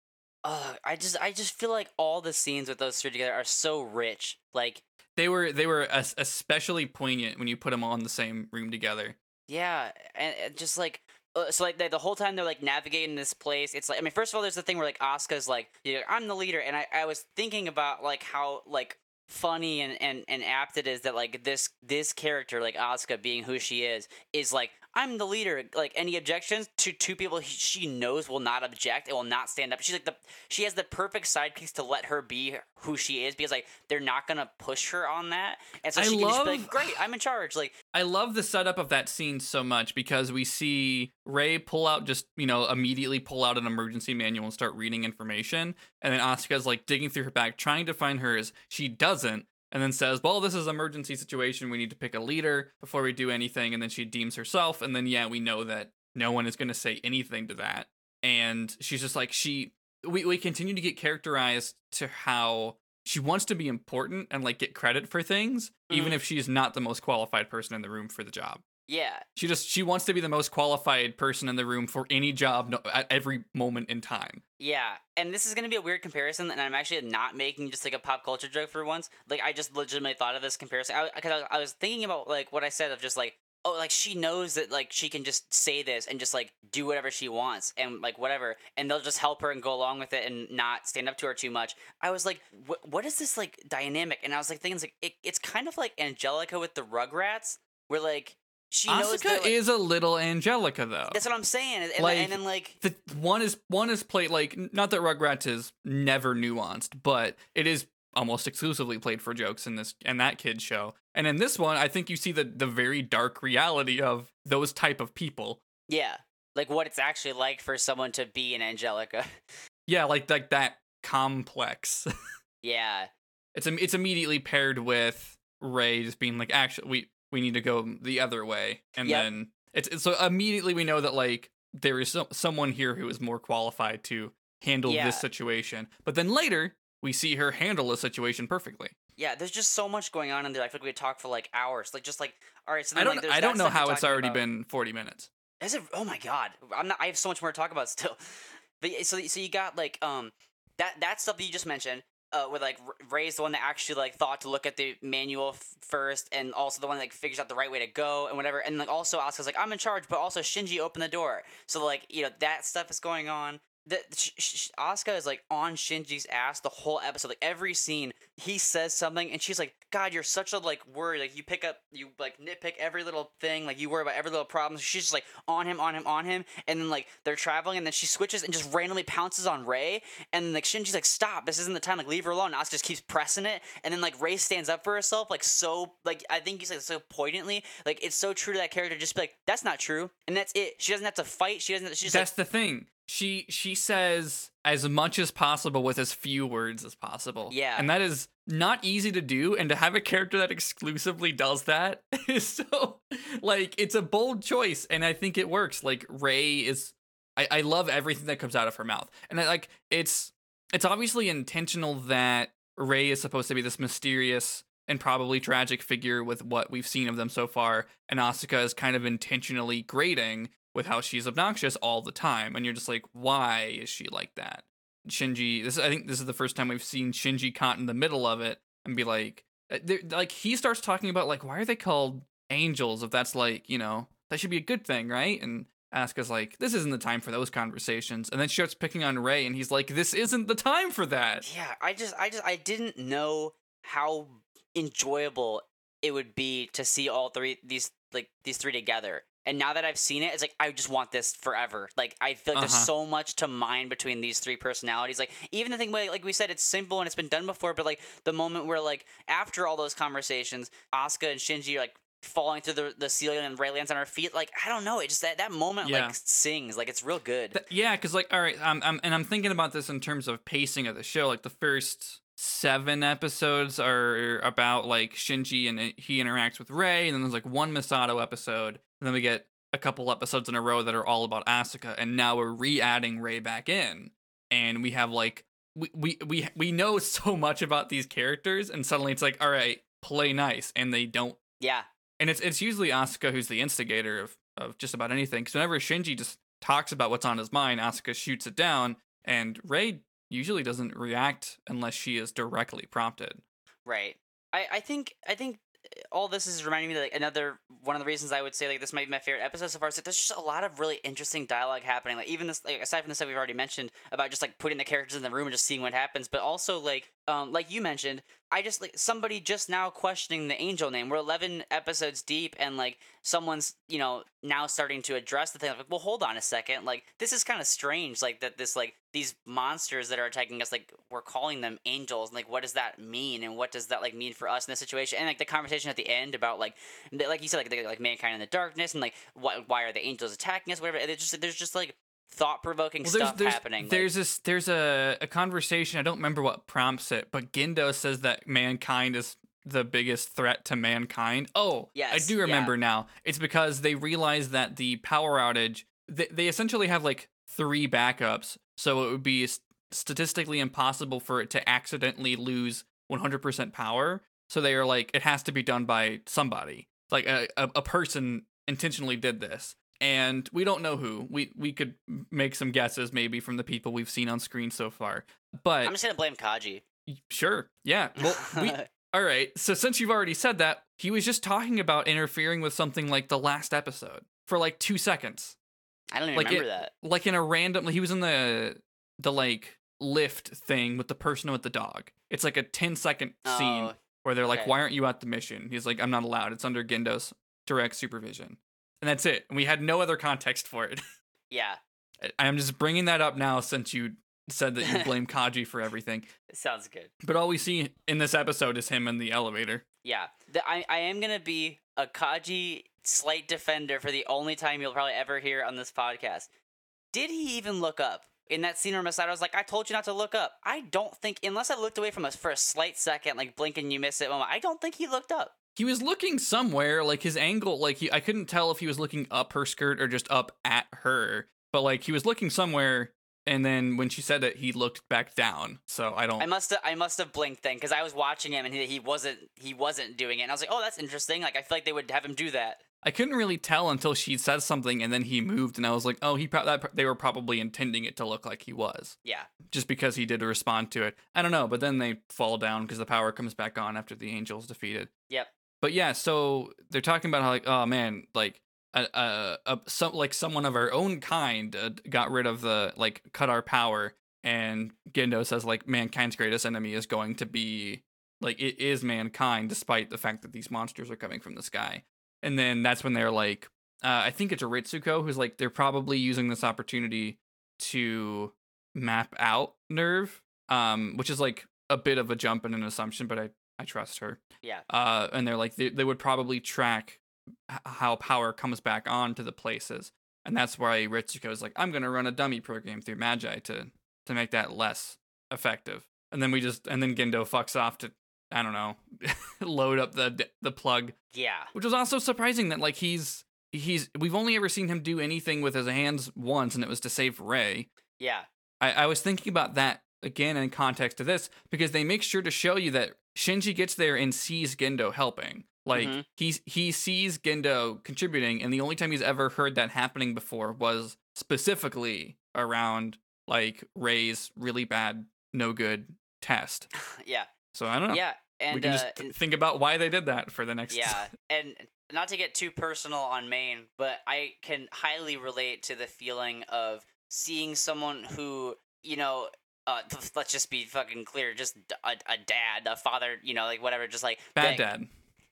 Uh, I just I just feel like all the scenes with those three together are so rich. Like, they were they were especially poignant when you put them all in the same room together yeah, and, just like. Uh, so like the, whole time they're like navigating this place, it's like I mean, first of all, there's the thing where like Asuka's like, I'm the leader, and I, I was thinking about like how like funny and, and and apt it is that like this this character like Asuka being who she is is like I'm the leader. Like any objections to two people he, she knows will not object and will not stand up. She's like the she has the perfect side piece to let her be who she is because like they're not gonna push her on that, and so I she can just be like, great, I'm in charge. Like I love the setup of that scene so much because we see Rei pull out just, you know, immediately pull out an emergency manual and start reading information. And then Asuka's like digging through her bag, trying to find hers. She doesn't. And then says, Well, this is emergency situation. We need to pick a leader before we do anything. And then she deems herself. And then, yeah, we know that no one is going to say anything to that. And she's just like, she, we, we continue to get characterized to how she wants to be important and like get credit for things, even Mhm. if she's not the most qualified person in the room for the job. Yeah, She just she wants to be the most qualified person in the room for any job no, at every moment in time. Yeah, and this is gonna be a weird comparison, and I'm actually not making just like a pop culture joke for once. Like I just legitimately thought of this comparison because I, I, was thinking about like what I said of just like oh like she knows that like she can just say this and just like do whatever she wants and like whatever, and they'll just help her and go along with it and not stand up to her too much. I was like, what what is this like dynamic? And I was like thinking it's like it, it's kind of like Angelica with the Rugrats, where like she knows Asuka that, is a little Angelica though. that's what I'm saying, and, Like, and then like the one is one is played like not that Rugrats is never nuanced, but it is almost exclusively played for jokes in this and that kid show. And in this one, I think you see the the very dark reality of those type of people. Yeah. Like what it's actually like for someone to be an Angelica. [LAUGHS] Yeah, like like that complex. [LAUGHS] yeah. it's it's immediately paired with Rei just being like, actually, we we need to go the other way, and Yep. then it's, it's so immediately we know that like there is so, someone here who is more qualified to handle Yeah. this situation. But then later we see her handle a situation perfectly. Yeah, there's just so much going on in there. I feel like we could talk for like hours. Like just like all right, so I don't like, I don't know how it's already about. been forty minutes. Is it? Oh my god, I'm not. I have so much more to talk about still. [LAUGHS] But so so you got like um that that stuff that you just mentioned. Uh, with like Rei's the one that actually like thought to look at the manual f- first, and also the one that like figures out the right way to go and whatever. And like also Asuka's like I'm in charge, but also Shinji opened the door, so like you know that stuff is going on. Sh- Asuka is like on Shinji's ass the whole episode. Like every scene, he says something, and she's like, "God, you're such a like worry. Like you pick up, you like nitpick every little thing. Like you worry about every little problem." She's just like on him, on him, on him, and then like they're traveling, and then she switches and just randomly pounces on Rei, and like Shinji's like, "Stop! This isn't the time. Like leave her alone." And Asuka just keeps pressing it, and then like Rei stands up for herself, like so, like I think he's like so poignantly, like it's so true to that character. Just be like, "That's not true," and that's it. She doesn't have to fight. She doesn't. She's That's like, the thing. She she says as much as possible with as few words as possible. Yeah. And that is not easy to do and to have a character that exclusively does that [LAUGHS] is so like it's a bold choice and I think it works. Like Rei is I, I love everything that comes out of her mouth. And I, like it's it's obviously intentional that Rei is supposed to be this mysterious and probably tragic figure with what we've seen of them so far, and Asuka is kind of intentionally grating with how she's obnoxious all the time, and you're just like, why is she like that? Shinji, this I think this is the first time we've seen Shinji caught in the middle of it and be like, uh, like he starts talking about like, why are they called angels if that's like, you know, that should be a good thing, right? And Asuka's like, this isn't the time for those conversations, and then she starts picking on Rei, and he's like, this isn't the time for that. Yeah, I just, I just, I didn't know how enjoyable it would be to see all three these like these three together. And now that I've seen it, it's like I just want this forever. Like I feel like Uh-huh. there's so much to mine between these three personalities. Like even the thing where, like we said, it's simple and it's been done before. But like the moment where like after all those conversations, Asuka and Shinji are like falling through the, the ceiling and Rei lands on her feet. Like I don't know, it just that that moment Yeah. like sings. Like it's real good. Th- yeah, because like, all right, I'm, I'm, and I'm thinking about this in terms of pacing of the show. Like the first seven episodes are about like Shinji and he interacts with Rei, and then there's like one Misato episode, and then we get a couple episodes in a row that are all about Asuka, and now we're re-adding Rei back in, and we have like we we we we know [LAUGHS] so much about these characters, and suddenly it's like, all right, play nice, and they don't yeah, and it's it's usually Asuka who's the instigator of of just about anything. Because whenever Shinji just talks about what's on his mind, Asuka shoots it down, and Rei usually doesn't react unless she is directly prompted. Right. I, I think I think all this is reminding me like another one of the reasons I would say like this might be my favorite episode so far is that there's just a lot of really interesting dialogue happening. Like even this like aside from the stuff we've already mentioned about just like putting the characters in the room and just seeing what happens, but also like um like you mentioned, I just like somebody just now questioning the angel name. We're eleven episodes deep and like someone's, you know, now starting to address the thing. Like, well hold on a second, like this is kind of strange, like that this like these monsters that are attacking us, like we're calling them angels, and like what does that mean, and what does that like mean for us in this situation, and like the conversation at the end about like, like you said, like the, like mankind in the darkness, and like what why are the angels attacking us, whatever. It's just there's just like thought provoking Well, stuff there's, happening. like- there's this there's a, a conversation. I don't remember what prompts it, but Gendo says that mankind is the biggest threat to mankind. Oh, yes, I do yeah. remember now. It's because they realize that the power outage. They, they essentially have like three backups, so it would be statistically impossible for it to accidentally lose 100% power. So they are like, it has to be done by somebody. Like a, a, a person intentionally did this. And we don't know who. We we could make some guesses maybe from the people we've seen on screen so far. But I'm just gonna blame Kaji. sure, yeah. [LAUGHS] Well, we, all right. So since you've already said that, he was just talking about interfering with something like the last episode for like two seconds, I don't even like remember it- that. like in a random. like He was in the the like lift thing with the person with the dog. It's like a 10 second oh, scene Oh, where they're like, okay. "Why aren't you at the mission?" He's like, "I'm not allowed. It's under Gendo's direct supervision." And that's it. And we had no other context for it. [LAUGHS] yeah, I- I'm just bringing that up now since you said that you [LAUGHS] blame Kaji for everything. it sounds good. But all we see in this episode is him in the elevator. Yeah, the, I I am gonna be a Kaji slight defender for the only time you'll probably ever hear on this podcast. Did he even look up in that scene where Misato was like, "I told you not to look up"? I don't think, unless I looked away from us for a slight second, like blink and you miss it moment. I don't think he looked up. He was looking somewhere, like his angle, like he I couldn't tell if he was looking up her skirt or just up at her. But like he was looking somewhere and then when she said it, he looked back down. So I don't I must have I must have blinked then because I was watching him and he, he wasn't he wasn't doing it. And I was like, "Oh, that's interesting." Like I feel like they would have him do that. I couldn't really tell until she said something and then he moved and I was like, "Oh, he pro- that, they were probably intending it to look like he was." Yeah, just because he did respond to it. I don't know, but then they fall down because the power comes back on after the angels defeated. Yep. But yeah, so they're talking about how like, oh man, like a, a, a some like someone of our own kind uh, got rid of the like cut our power and Gendo says like mankind's greatest enemy is going to be like it is mankind despite the fact that these monsters are coming from the sky. And then that's when they're like uh, I think it's Ritsuko who's like they're probably using this opportunity to map out NERV um which is like a bit of a jump and an assumption but I I trust her Yeah. uh, and they're like they, they would probably track h- how power comes back on to the places, and that's why Ritsuko's like, I'm gonna run a dummy program through Magi to to make that less effective, and then we just and then Gendo fucks off to I don't know [LAUGHS] load up the the plug, Yeah. which was also surprising that like he's he's we've only ever seen him do anything with his hands once, and it was to save Rei. Yeah. I, I was thinking about that again in context to this because they make sure to show you that Shinji gets there and sees Gendo helping. Like Mhm. he's he sees Gendo contributing, and the only time he's ever heard that happening before was specifically around like Rei's really bad, no good test. [LAUGHS] Yeah. So I don't know. Yeah. we And can uh, just and- think about why they did that for the next. yeah, [LAUGHS] and not to get too personal on Maine, but I can highly relate to the feeling of seeing someone who, you know, uh, let's just be fucking clear, just a dad, a father, you know, like whatever, just like bad that-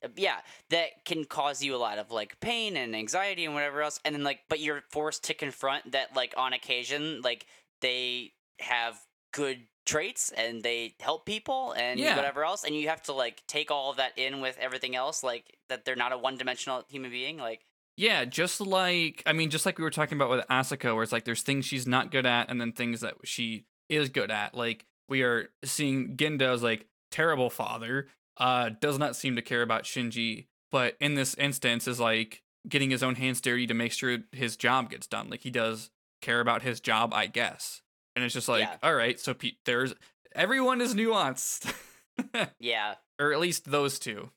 dad. yeah, that can cause you a lot of like pain and anxiety and whatever else, and then like, but you're forced to confront that, like on occasion, like they have good traits and they help people and Yeah. whatever else, and you have to like take all of that in with everything else, like that they're not a one-dimensional human being, like Yeah, just like I mean, just like we were talking about with asuka where it's like there's things she's not good at, and then things that she is good at. Like we are seeing Gendo's like terrible father, uh, does not seem to care about Shinji, but in this instance is like getting his own hands dirty to make sure his job gets done. Like he does care about his job, I guess. And it's just like, Yeah. all right, so pe- there's everyone is nuanced, [LAUGHS] yeah. or at least those two.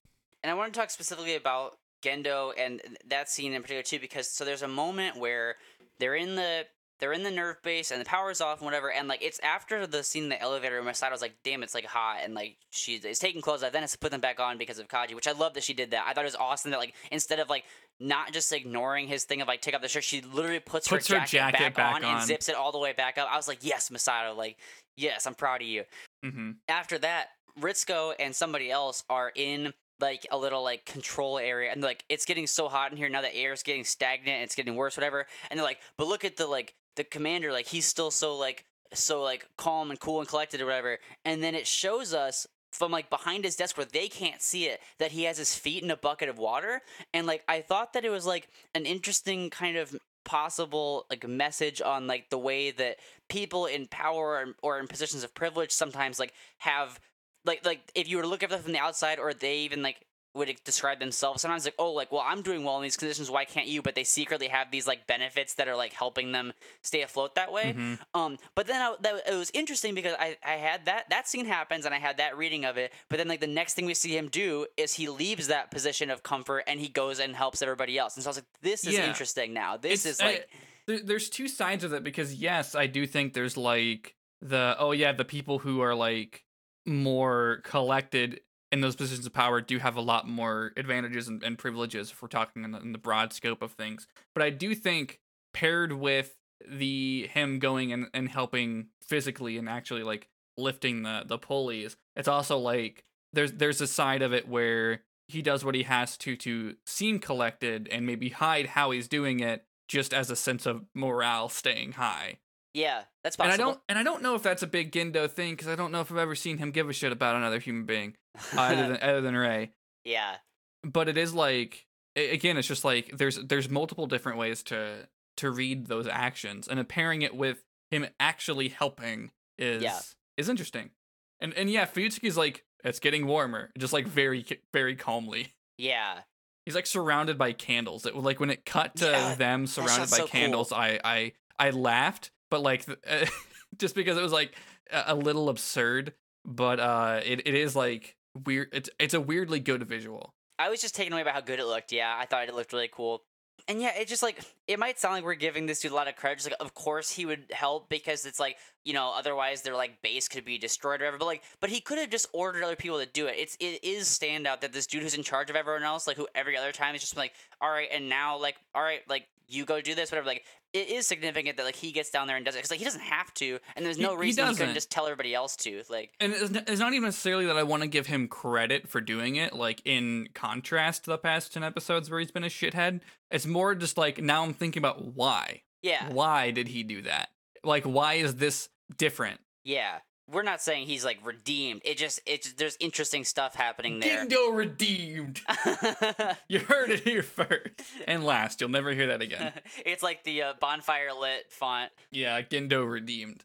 And I want to talk specifically about Gendo and that scene in particular too, because so there's a moment where they're in the they're in the NERV base and the power's off and whatever, and like it's after the scene in the elevator. Misato was like, "Damn, it's like hot," and like she is taking clothes off, then has to put them back on because of Kaji, which I love that she did that. I thought it was awesome that like instead of like not just ignoring his thing of like take off the shirt, she literally puts, Puts her her jacket, jacket back, back on, on. and zips it all the way back up. I was like, "Yes, Misato, like yes, I'm proud of you." hmm after that, Ritsuko and somebody else are in like a little like control area and like it's getting so hot in here now the air is getting stagnant and it's getting worse whatever and they're like but look at the like the commander like he's still so like so like calm and cool and collected or whatever. And then it shows us from like behind his desk where they can't see it that he has his feet in a bucket of water. And like i thought that it was like an interesting kind of possible like message on like the way that people in power or, or in positions of privilege sometimes like have like like if you were to look at them from the outside or they even like would describe themselves. Sometimes like oh like well i'm doing well in these conditions. Why can't you? But they secretly have these like benefits that are like helping them stay afloat that way. Hmm um but then I, that, it was interesting because i i had that that scene happens and i had that reading of it. But then like the next thing we see him do is he leaves that position of comfort and he goes and helps everybody else. And so i was like this is Yeah. interesting now. This It's, is uh, like there, there's two sides of it because yes, I do think there's like the oh yeah, the people who are like more collected in those positions of power do have a lot more advantages and, and privileges if we're talking in the, in the broad scope of things. But I do think paired with the him going and, and helping physically and actually like lifting the the pulleys, it's also like there's there's a side of it where he does what he has to to seem collected and maybe hide how he's doing it just as a sense of morale staying high. yeah that's possible. And I don't and I don't know if that's a big Gendo thing because I don't know if I've ever seen him give a shit about another human being other [LAUGHS] than other than Rei. yeah But it is like again, it's just like there's there's multiple different ways to to read those actions, and pairing it with him actually helping is Yeah. is interesting. And and yeah, Fuyutsuki's like it's getting warmer, just like very very calmly. yeah He's like surrounded by candles. It like when it cut to Yeah, them surrounded by so cool. candles. I I I laughed, but like th- [LAUGHS] just because it was like a, a little absurd. But uh, it it is like weird. It's it's a weirdly good visual. I was just taken away by how good it looked. Yeah, I thought it looked really cool. and yeah, it just like it might sound like we're giving this dude a lot of credit. Just like, of course he would help because it's like you know otherwise their like base could be destroyed or whatever. But like, but he could have just ordered other people to do it. It's it is standout that this dude who's in charge of everyone else, like who every other time is just like, all right, and now like, all right, like you go do this, whatever. Like it is significant that like he gets down there and does it because like he doesn't have to, and there's no He- he reason he, doesn't. couldn't just tell everybody else to. Like and it's n- it's not even necessarily that I want to give him credit for doing it, like in contrast to the past 10 episodes where he's been a shithead. It's more just like now I'm thinking about why. yeah, Why did he do that? Like, why is this different? yeah. We're not saying he's like redeemed. It just it's there's interesting stuff happening there. Gendo redeemed. [LAUGHS] You heard it here first and last. You'll never hear that again. [LAUGHS] it's like the uh, bonfire lit font. Yeah, Gendo redeemed.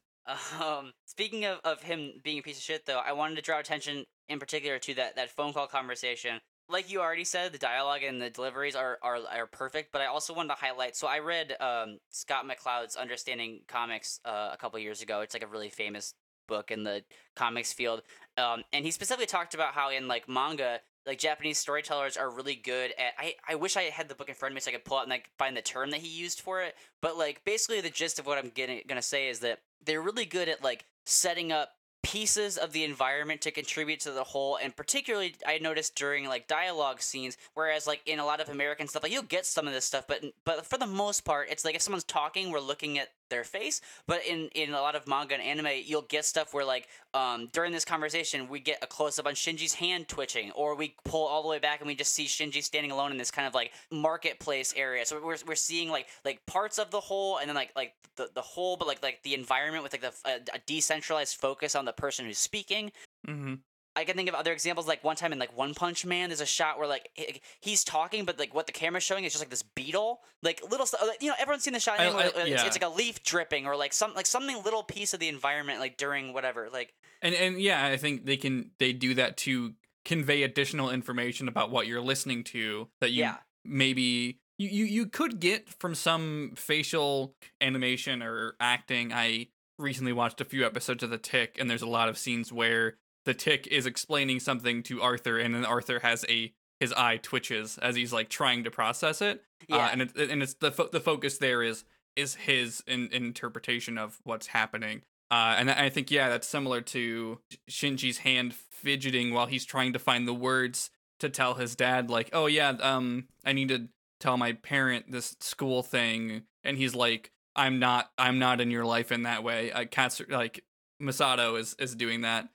Um, speaking of, of him being a piece of shit, though, I wanted to draw attention in particular to that, that phone call conversation. Like you already said, the dialogue and the deliveries are, are, are perfect, but I also wanted to highlight. So I read um, Scott McCloud's Understanding Comics uh, a couple years ago. It's like a really famous book in the comics field. Um, and he specifically talked about how in like manga, like Japanese storytellers are really good at. I, I wish I had the book in front of me so I could pull out and like find the term that he used for it. But like basically the gist of what I'm getting gonna say is that they're really good at like setting up pieces of the environment to contribute to the whole and particularly i noticed during like dialogue scenes whereas like in a lot of american stuff like you'll get some of this stuff but but for the most part it's like if someone's talking we're looking at their face but in in a lot of manga and anime you'll get stuff where like um during this conversation we get a close up on shinji's hand twitching or we pull all the way back and we just see shinji standing alone in this kind of like marketplace area so we're, we're seeing like like parts of the whole and then like like the, the whole but like like the environment with like the a, a decentralized focus on the person who's speaking Mm-hmm. I can think of other examples, like one time in like One Punch Man, there's a shot where like he- he's talking, but like what the camera's showing is just like this beetle, like little stuff. Like, you know, everyone's seen the shot. I- I- where it's, yeah. it's like a leaf dripping, or like some like something little piece of the environment, like during whatever. Like And and yeah, I think they can they do that to convey additional information about what you're listening to that you Yeah. maybe you, you you could get from some facial animation or acting. I recently watched a few episodes of The Tick, and there's a lot of scenes where the Tick is explaining something to Arthur, and then Arthur has a his eye twitches as he's like trying to process it. yeah, Uh, and it, and it's the fo- the focus there is is his in, interpretation of what's happening. Uh, and I think yeah, that's similar to Shinji's hand fidgeting while he's trying to find the words to tell his dad, like, "Oh yeah, um, I need to tell my parent this school thing," and he's like, "I'm not, I'm not in your life in that way." Uh, Katsu, like Misato is is doing that.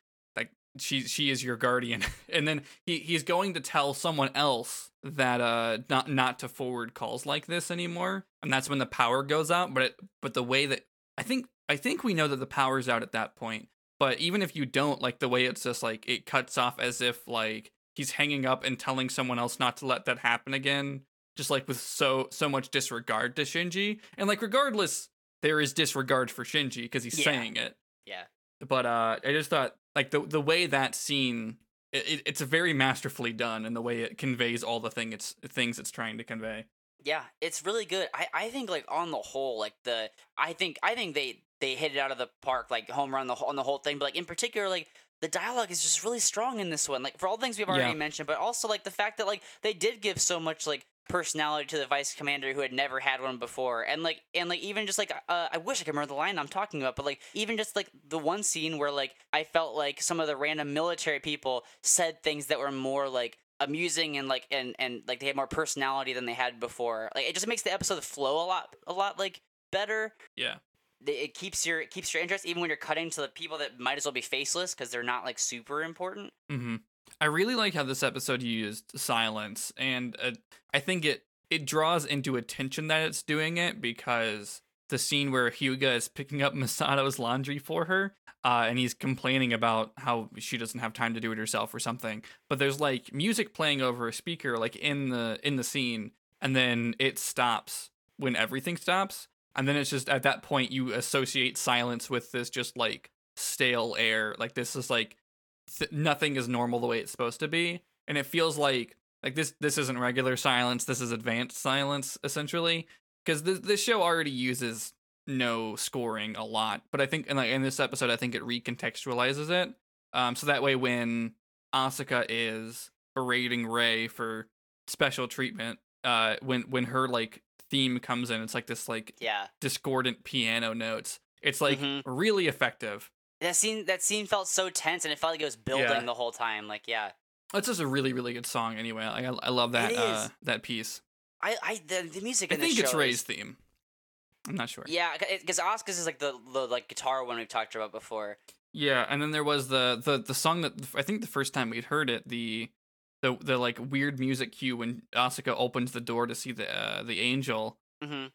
She she is your guardian, [LAUGHS] and then he he's going to tell someone else that uh not not to forward calls like this anymore, and that's when the power goes out. But it, but the way that I think I think we know that the power's out at that point. But even if you don't, like the way it's just like it cuts off as if like he's hanging up and telling someone else not to let that happen again, just like with so so much disregard to Shinji. And like regardless, there is disregard for Shinji because he's Yeah. saying it. yeah, But uh I just thought like the the way that scene it, it- it's very masterfully done in the way it conveys all the thing it's things it's trying to convey. yeah. It's really good. I I think like on the whole, like the I think I think they they hit it out of the park, like home run the on the whole thing. But like in particular, like the dialogue is just really strong in this one. Like for all the things we've already Yeah. mentioned, but also like the fact that like they did give so much like personality to the vice commander who had never had one before. And like and like even just like uh, i wish i could remember the line i'm talking about but like even just like the one scene where like i felt like some of the random military people said things that were more like amusing and like and and like they had more personality than they had before. Like it just makes the episode flow a lot a lot like better. Yeah. It keeps your it keeps your interest even when you're cutting to the people that might as well be faceless because they're not like super important. Hmm I really like how this episode used silence, and uh, I think it it draws into attention that it's doing it because the scene where Hyuga is picking up [LAUGHS] Misato's laundry for her, uh, and he's complaining about how she doesn't have time to do it herself or something. But there's like music playing over a speaker, like in the in the scene, and then it stops when everything stops, and then it's just at that point you associate silence with this just like stale air, like this is like th- nothing is normal the way it's supposed to be and it feels like like this this isn't regular silence this is advanced silence essentially because this this show already uses no scoring a lot but i think in like in this episode i think it recontextualizes it um so that way when asuka is berating Rei for special treatment uh when when her like theme comes in, it's like this like Yeah. discordant piano notes. It's like Mhm. really effective. That scene that scene felt so tense and it felt like it was building Yeah. the whole time. Like, yeah. It's just a really really good song anyway. Like, I I love that uh that piece. I, I the, the music I think it's Rei's is- theme. I'm not sure. Yeah, because Asuka's is like the, the like guitar one we've talked about before. Yeah, and then there was the the the song that I think the first time we'd heard it, the the the like weird music cue when Asuka opens the door to see the uh, the angel, mm-hmm.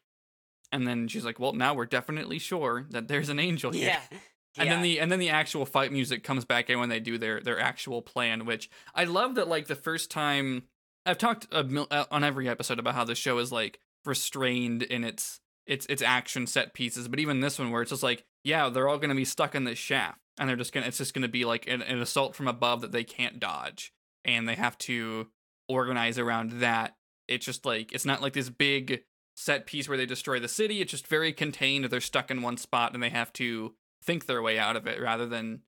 and then she's like, "Well, now we're definitely sure that there's an angel here." Yeah. [LAUGHS] And then the and then the actual fight music comes back in when they do their their actual plan, which I love that like the first time I've talked a mil- uh, on every episode about how the show is like restrained in its its its action set pieces, but even this one where it's just like, yeah, they're all going to be stuck in this shaft and they're just to it's just going to be like an, an assault from above that they can't dodge and they have to organize around that. It's just like it's not like this big set piece where they destroy the city. It's just very contained. They're stuck in one spot and they have to think their way out of it rather than,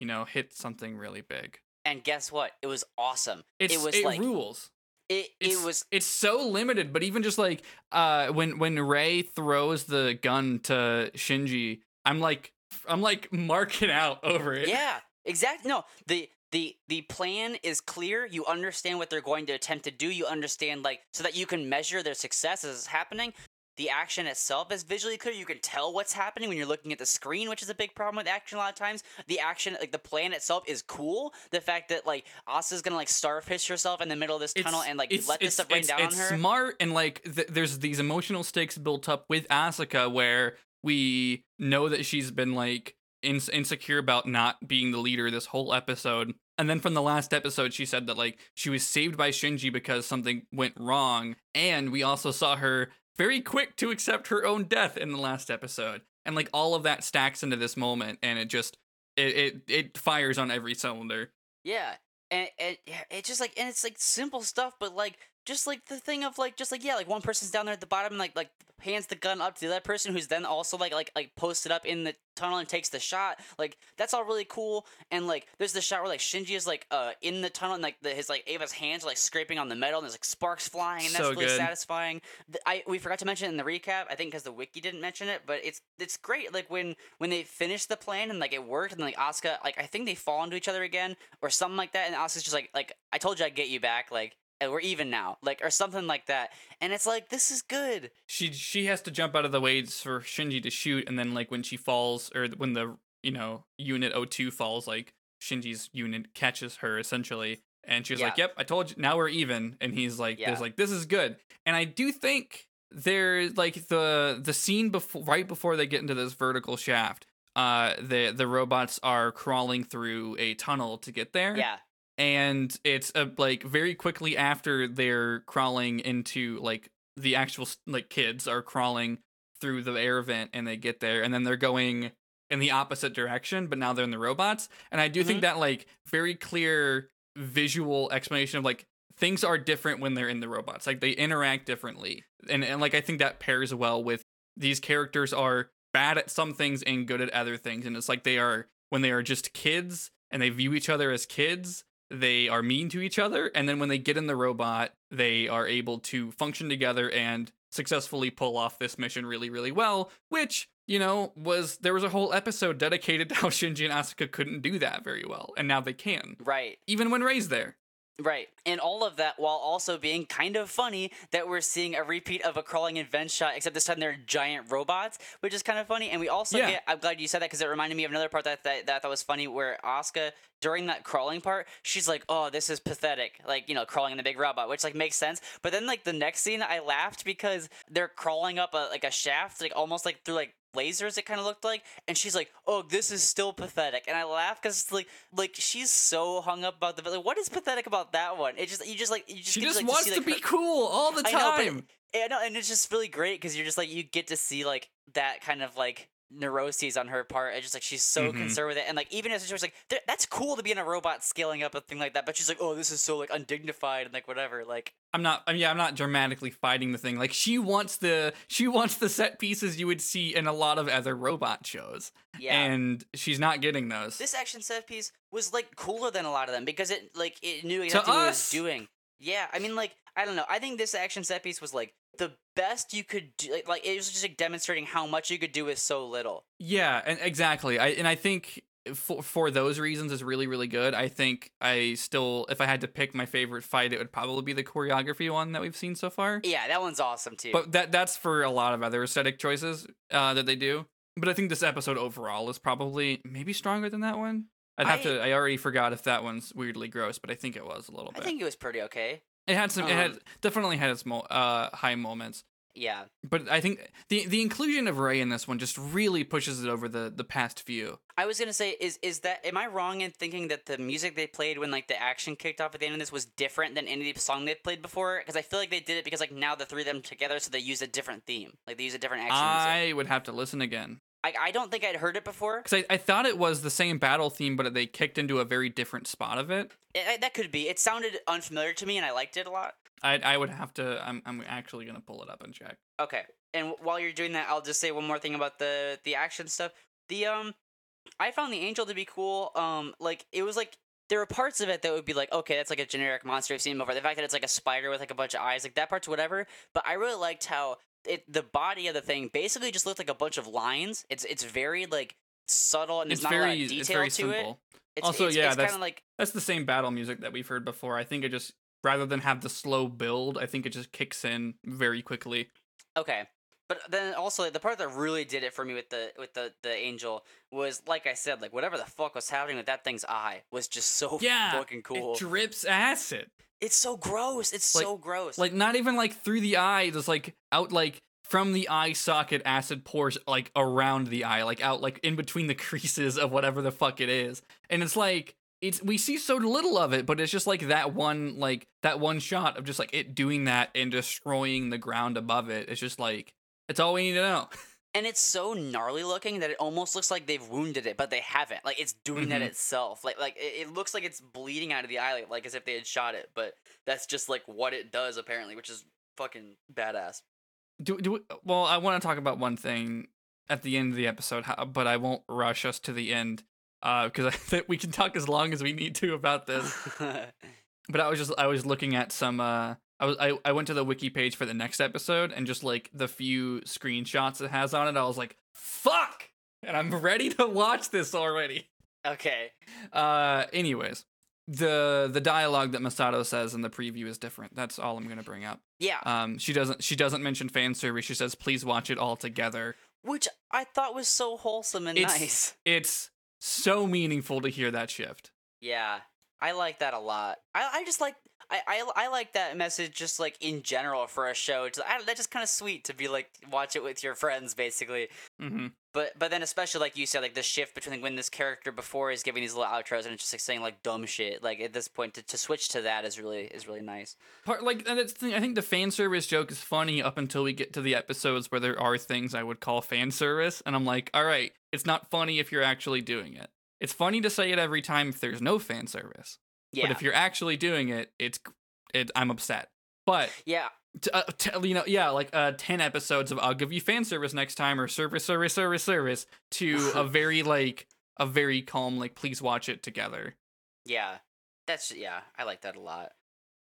you know, hit something really big. and guess what? It was awesome. It's, it was it like rules. it. It's, It was it's so limited, but even just like uh when when Rei throws the gun to Shinji, I'm like I'm like marking out over it. yeah, exactly. No, the the the plan is clear. You understand what they're going to attempt to do. You understand like so that you can measure their success as it's happening. The action itself is visually clear. You can tell what's happening when you're looking at the screen, which is a big problem with action a lot of times. The action, like the plan itself, is cool. The fact that like Asa's gonna like starfish herself in the middle of this tunnel and like let this stuff rain down it's on her. smart and like th- there's these emotional stakes built up with Asuka where we know that she's been like ins- insecure about not being the leader this whole episode. And then from the last episode, she said that like she was saved by Shinji because something went wrong. And we also saw her very quick to accept her own death in the last episode. And like all of that stacks into this moment, and it just it it, it fires on every cylinder. Yeah, and and yeah, it's just like and it's like simple stuff, but like just like the thing of like just like yeah, like one person's down there at the bottom and like like hands the gun up to the other person who's then also like like like posted up in the tunnel and takes the shot. Like that's all really cool. And like there's the shot where like Shinji is like uh in the tunnel and like the, his like Eva's hands are like scraping on the metal and there's like sparks flying and that's So really good. satisfying. I we forgot to mention it in the recap. I think because the wiki didn't mention it, but it's it's great. Like when when they finish the plan and like it worked and like Asuka like I think they fall into each other again or something like that, and Asuka's just like like I told you I'd get you back. Like we're even now, like or something like that. And it's like this is good. she she has to jump out of the way for Shinji to shoot, and then like when she falls or when the you know unit 02 falls, like Shinji's unit catches her essentially, and she's like, "Yep, I told you. Now we're even." And he's like, Yeah. "There's like this is good." And I do think there's like the the scene before right before they get into this vertical shaft. Uh, the the robots are crawling through a tunnel to get there Yeah, and it's uh, like very quickly after they're crawling into like the actual like kids are crawling through the air vent and they get there and then they're going in the opposite direction but now they're in the robots and i do think that like very clear visual explanation of like things are different when they're in the robots like they interact differently and, and like i think that pairs well with these characters are bad at some things and good at other things and it's like they are when they are just kids and they view each other as kids they are mean to each other and then when they get in the robot they are able to function together and successfully pull off this mission really really well which you know was there was a whole episode dedicated to how [LAUGHS] Shinji and Asuka couldn't do that very well and now they can right. even when Rei's there Right. And all of that while also being kind of funny that we're seeing a repeat of a crawling and shot, except this time they're giant robots, which is kind of funny. And we also Yeah. get, I'm glad you said that because it reminded me of another part that, that, that I thought was funny where Asuka, during that crawling part, she's like, oh, this is pathetic. Like, you know, crawling in the big robot, which like makes sense. But then like the next scene, I laughed because they're crawling up a, like a shaft, like almost like through like lasers it kind of looked like and she's like oh this is still pathetic and i laugh because it's like like she's so hung up about the like what is pathetic about that one? It just you just like you just she just to, like, wants see, to be her- cool all the time I know, but- time. yeah, no, and it's just really great because you're just like you get to see like that kind of like neuroses on her part. It's just like she's so Mhm. concerned with it, and like even as she's like, that's cool to be in a robot scaling up a thing like that, but she's like, oh, this is so like undignified and like whatever. Like, I'm not. I mean, yeah, I'm not dramatically fighting the thing. Like she wants the she wants the set pieces you would see in a lot of other robot shows, yeah. and she's not getting those. this action set piece was like cooler than a lot of them because it like it knew exactly what it was doing. Yeah, I mean like I don't know. I think this action set piece was like the best you could do. Like, like it was just like demonstrating how much you could do with so little. Yeah, and exactly. I and I think for for those reasons is really really good. I think I still if I had to pick my favorite fight, it would probably be the choreography one that we've seen so far. Yeah, that one's awesome too. But that that's for a lot of other aesthetic choices uh, that they do. But I think this episode overall is probably maybe stronger than that one. I'd have I- to. I already forgot if that one's weirdly gross, but I think it was a little I bit. I think it was pretty okay. It had some. it had um, definitely had its mo- uh, high moments. Yeah, But I think the the inclusion of Rei in this one just really pushes it over the the past few. I was gonna say, is is that am I wrong in thinking that the music they played when like the action kicked off at the end of this was different than any song they played before? Because I feel like they did it because like now the three of them together, so they use a different theme, like they use a different action music. I would have to listen again I I don't think I'd heard it before. because I, I thought it was the same battle theme, but they kicked into a very different spot of it. It- that could be. It sounded unfamiliar to me, and I liked it a lot. I I would have to. I'm I'm actually gonna pull it up and check. Okay. And while you're doing that, I'll just say one more thing about the the action stuff. The um, I found the angel to be cool. Um, like it was like there were parts of it that would be like, okay, that's like a generic monster I've seen before. The fact that it's like a spider with like a bunch of eyes, like that part's whatever. But I really liked how it the body of the thing basically just looked like a bunch of lines. It's it's very like subtle and It's there's not a lot very of it's detail very to simple. it. It's, Also, it's, yeah, it's that's- kind of like That's the same battle music that we've heard before. I think it just rather than have the slow build, I think it just kicks in very quickly. Okay. But then also the part that really did it for me with the with the the angel was like I said, like whatever the fuck was happening with that thing's eye was just so [LAUGHS] Yeah, fucking cool. It drips acid. it's so gross. It's Like- so gross. Like not even like through the eye, just like out like from the eye socket acid pours like around the eye, like out like in between the [LAUGHS] creases of whatever the fuck it is. And it's like it's we see so little of it, but it's just like that one like that one shot of just like it doing that and destroying the ground above it. It's just like it's all we need to know. [LAUGHS] and it's so gnarly looking that it almost looks like they've wounded it, but they haven't. Like it's doing that Mhm. itself. Like like it, it looks like it's bleeding out of the eye, like, as if they had shot it. But that's just like what it does apparently, which is fucking badass. Do do we- well. I want to talk about one thing at the end of the episode, but I won't rush us to the end because [LAUGHS] I think we can talk as long as we need to about this. [LAUGHS] But I was just I was looking at some. uh I was I, I went to the wiki page for the next episode and just like the few screenshots it has on it. I was like, fuck, and I'm ready to watch this already. okay. Uh, anyways. The the dialogue that Misato says in the preview is different. That's all I'm gonna bring up. Yeah. Um, she doesn't she doesn't mention fan service. She says please watch it all together. Which I thought was so wholesome and It's- nice. It's so meaningful to hear that shift. Yeah, I like that a lot. I, I just like I, I, I like that message just like in general for a show. It's, I, that's just kind of sweet to be like watch it with your friends basically. hmm But but then especially like you said like the shift between like, when this character before is giving these little outros and it's just like saying like dumb shit. Like at this point to, to switch to that is really is really nice. Part like and that's thing. I think the fan service joke is funny up until we get to the episodes where there are things I would call fan service, and I'm like, all right, it's not funny if you're actually doing it. It's funny to say it every time if there's no fan service, Yeah. but if you're actually doing it, it's it. I'm upset. But yeah. t- uh, t- you know, yeah, like uh, ten episodes of I'll give you fan service next time or service, service, service, service to a [LAUGHS] very like a very calm like please watch it together. Yeah, that's yeah. I like that a lot.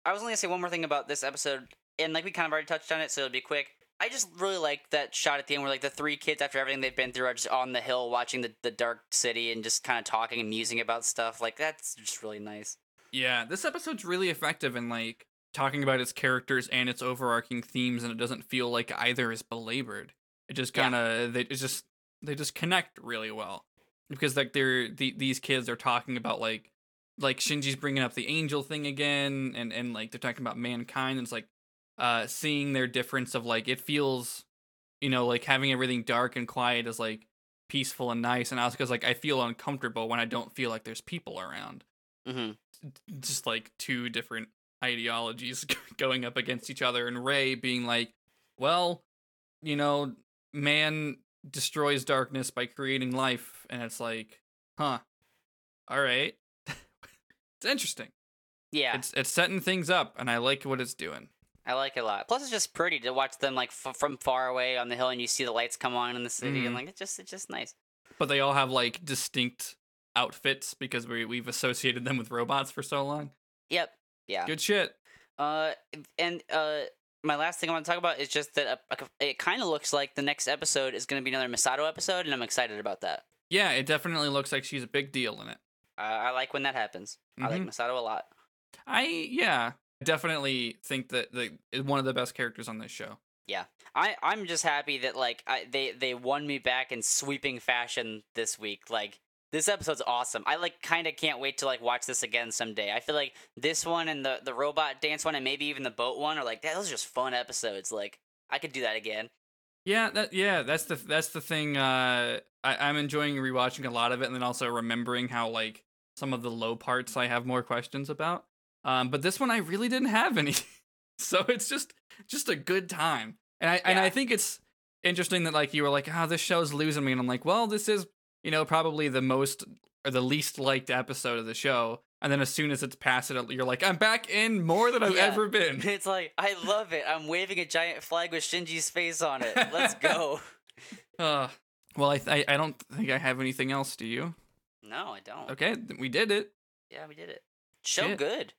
I was only gonna say one more thing about this episode, and like we kind of already touched on it, so it'll be quick. I just really like that shot at the end where like the three kids, after everything they've been through, are just on the hill watching the the dark city and just kind of talking and musing about stuff. Like that's just really nice. Yeah, this episode's really effective in like talking about its characters and its overarching themes, and it doesn't feel like either is belabored. It just kind of they it's just they just connect really well because like they're the, these kids are talking about like like Shinji's bringing up the angel thing again, and and like they're talking about mankind, and it's like uh seeing their difference of like it feels you know like having everything dark and quiet is like peaceful and nice, and Asuka's like I feel uncomfortable when I don't feel like there's people around Mm-hmm. Just like two different ideologies [LAUGHS] going up against each other and Rei being like well you know man destroys darkness by creating life and it's like huh all right [LAUGHS] it's interesting Yeah, it's it's setting things up and i like what it's doing I like it a lot. Plus, it's just pretty to watch them like f- from far away on the hill, and you see the lights come on in the city, Mhm. and like it's just it's just nice. but they all have like distinct outfits because we, we've associated them with robots for so long Yep. Yeah. good shit Uh, and uh, my last thing I want to talk about is just that uh, it kind of looks like the next episode is going to be another Misato episode, and I'm excited about that. Yeah, it definitely looks like she's a big deal in it. Uh, I like when that happens. I like Mhm. Misato a lot. I yeah, definitely think that the is one of the best characters on this show. Yeah, I I'm just happy that like I, they they won me back in sweeping fashion this week. Like this episode's awesome. I like kind of can't wait to like watch this again someday. I feel like this one and the the robot dance one and maybe even the boat one are like those are just fun episodes. Like I could do that again. Yeah, that yeah, that's the that's the thing. Uh, I, I'm enjoying rewatching a lot of it, and then also remembering how like some of the low parts I have more questions about. Um, but this one I really didn't have any, [LAUGHS] so it's just just a good time. And I and I think it's interesting that like you were like, oh, this show's losing me, and I'm like, well, this is you know probably the most or the least liked episode of the show. And then as soon as it's past it, you're like, I'm back in more than I've Yeah. ever been. [LAUGHS] It's like I love it. I'm waving a giant flag with Shinji's face on it. Let's [LAUGHS] go. Uh, well, I, th- I don't think I have anything else. Do you? no, I don't. Okay, we did it. Yeah, we did it. Show Shit. good.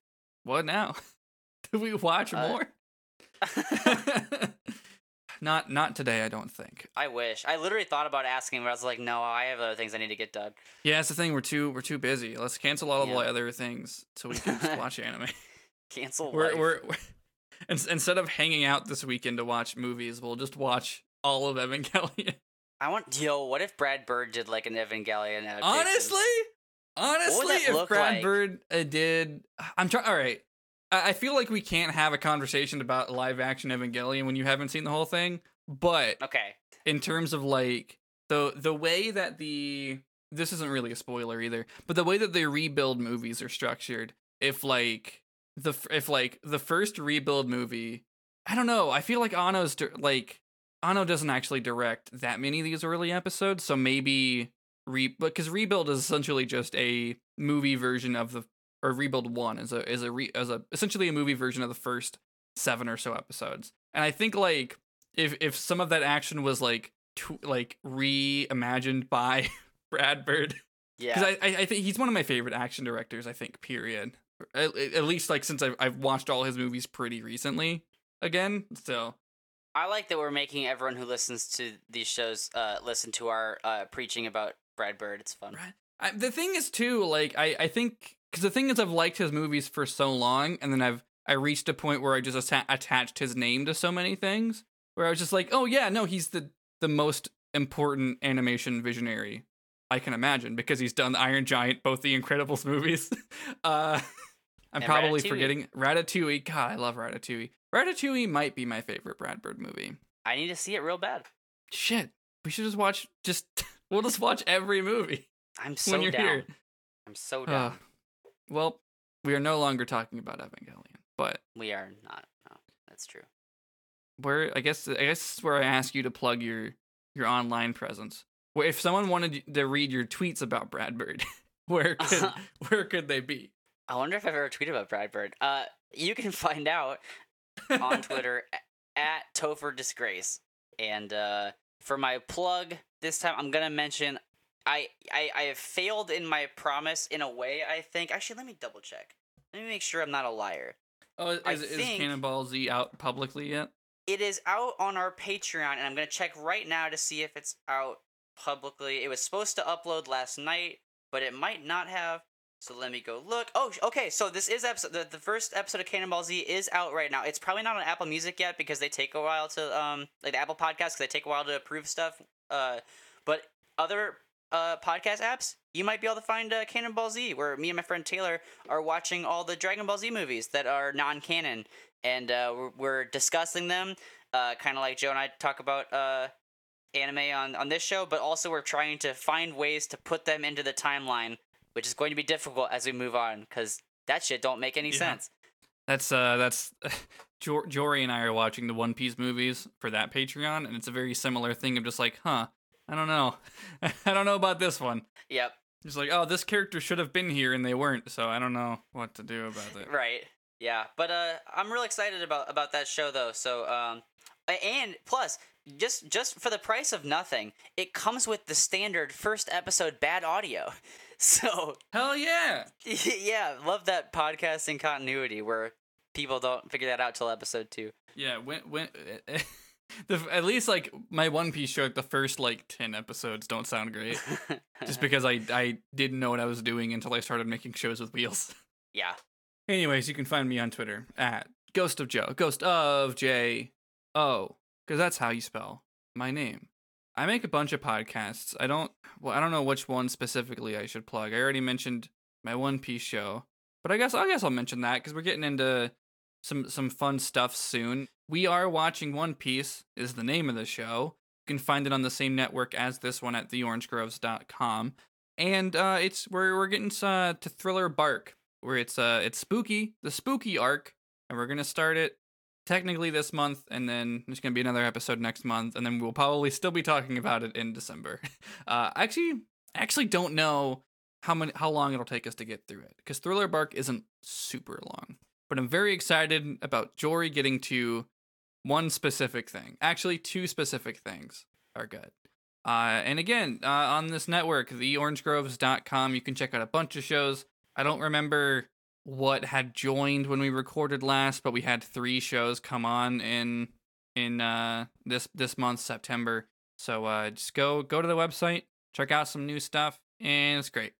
What now? [LAUGHS] Do we watch Uh, more? Not not today, I don't think. I wish. I literally thought about asking, but I was like, no, I have other things I need to get done. Yeah, it's the thing. We're too we're too busy. Let's cancel all of the other things so we can just watch anime. [LAUGHS] Cancel. We're we're, we're instead of hanging out this weekend to watch movies, we'll just watch all of Evangelion. [LAUGHS] I want. Yo, what if Brad Bird did like an Evangelion adaptation? Honestly, honestly, if Brad like? Bird uh, did, I'm trying. All right, I-, feel like we can't have a conversation about live action Evangelion when you haven't seen the whole thing. But Okay. in terms of like the the way that the this isn't really a spoiler either, but the way that the rebuild movies are structured, if like the if like the first rebuild movie, I don't know, I feel like Anno's like Anno doesn't actually direct that many of these early episodes, so maybe re because rebuild is essentially just a movie version of the or rebuild one is a is a re, as a essentially a movie version of the first seven or so episodes, and I think like if if some of that action was like tw- like reimagined by [LAUGHS] Brad Bird Yeah. because I, I I think he's one of my favorite action directors. I think period. At, at least like since I've I've watched all his movies pretty recently again. So I like that we're making everyone who listens to these shows uh, listen to our uh, preaching about Brad Bird. It's fun. Right. I, the thing is too like I I think because the thing is I've liked his movies for so long, and then I've I reached a point where I just atta- attached his name to so many things where I was just like, oh yeah, no, he's the the most important animation visionary I can imagine because he's done Iron Giant, both the Incredibles movies. [LAUGHS] uh, I'm And probably Ratatouille. forgetting Ratatouille. God, I love Ratatouille. Ratatouille might be my favorite Brad Bird movie. I need to see it real bad. Shit, we should just watch. Just [LAUGHS] we'll just watch every movie I'm so when you're down. here. I'm so Uh, down. Well, we are no longer talking about Evangelion, but we are not. No, that's true. where I guess I guess where I ask you to plug your your online presence. Where if someone wanted to read your tweets about Brad Bird, [LAUGHS] where [LAUGHS] could where could they be? I wonder if I've ever tweeted about Brad Bird. Uh, you can [LAUGHS] find out on Twitter at Topher Disgrace. And uh, for my plug this time, I'm gonna mention I, I I have failed in my promise in a way. I think actually, let me double check. Let me make sure I'm not a liar. Oh, is, is Cannonball Z out publicly yet? It is out on our Patreon, and I'm gonna check right now to see if it's out publicly. It was supposed to upload last night, but it might not have. So let me go look. Oh, okay. So this is episode. The, the first episode of Cannonball Z is out right now. It's probably not on Apple Music yet because they take a while to um like the Apple Podcast because they take a while to approve stuff. Uh, but other uh podcast apps, you might be able to find uh, Cannonball Z, where me and my friend Taylor are watching all the Dragon Ball Z movies that are non-canon, and uh, we're, we're discussing them. Uh, kind of like Joe and I talk about uh anime on on this show, but also we're trying to find ways to put them into the timeline, which is going to be difficult as we move on because that shit don't make any Yeah. sense. That's uh that's [LAUGHS] Jory and I are watching the One Piece movies for that Patreon, and it's a very similar thing of just like, huh, I don't know, [LAUGHS] I don't know about this one. Yep. Just like, oh, this character should have been here and they weren't, so I don't know what to do about it. [LAUGHS] Right. Yeah, but uh, I'm real excited about about that show though. So um, and plus, just just for the price of nothing, it comes with the standard first episode bad audio. [LAUGHS] So Hell yeah! yeah, love that podcasting continuity where people don't figure that out till episode two. Yeah, when when the at least like my One Piece show, the first like ten episodes don't sound great, just [LAUGHS] because I I didn't know what I was doing until I started making shows with wheels. [LAUGHS] yeah. Anyways, you can find me on Twitter at Ghost of Joe, Ghost of J O, because that's how you spell my name. I make a bunch of podcasts. I don't well, I don't know which one specifically I should plug. I already mentioned my One Piece show, but I guess I guess I'll mention that because we're getting into some some fun stuff soon. We are watching One Piece is the name of the show. You can find it on the same network as this one at theorangegroves.com. And uh, it's we're we're getting uh, to Thriller Bark, where it's uh it's spooky, the spooky arc, and we're gonna start it technically this month, and then there's gonna be another episode next month, and then we'll probably still be talking about it in December. [LAUGHS] Uh, I actually, actually don't know how many how long it'll take us to get through it because Thriller Bark isn't super long, but I'm very excited about Jory getting to one specific thing. Actually, two specific things are good. Uh, and again, uh, on this network, theorangegroves.com, you can check out a bunch of shows. I don't remember what had joined when we recorded last, but we had three shows come on in in uh, this this month, September. So uh, just go go to the website, check out some new stuff, and it's great.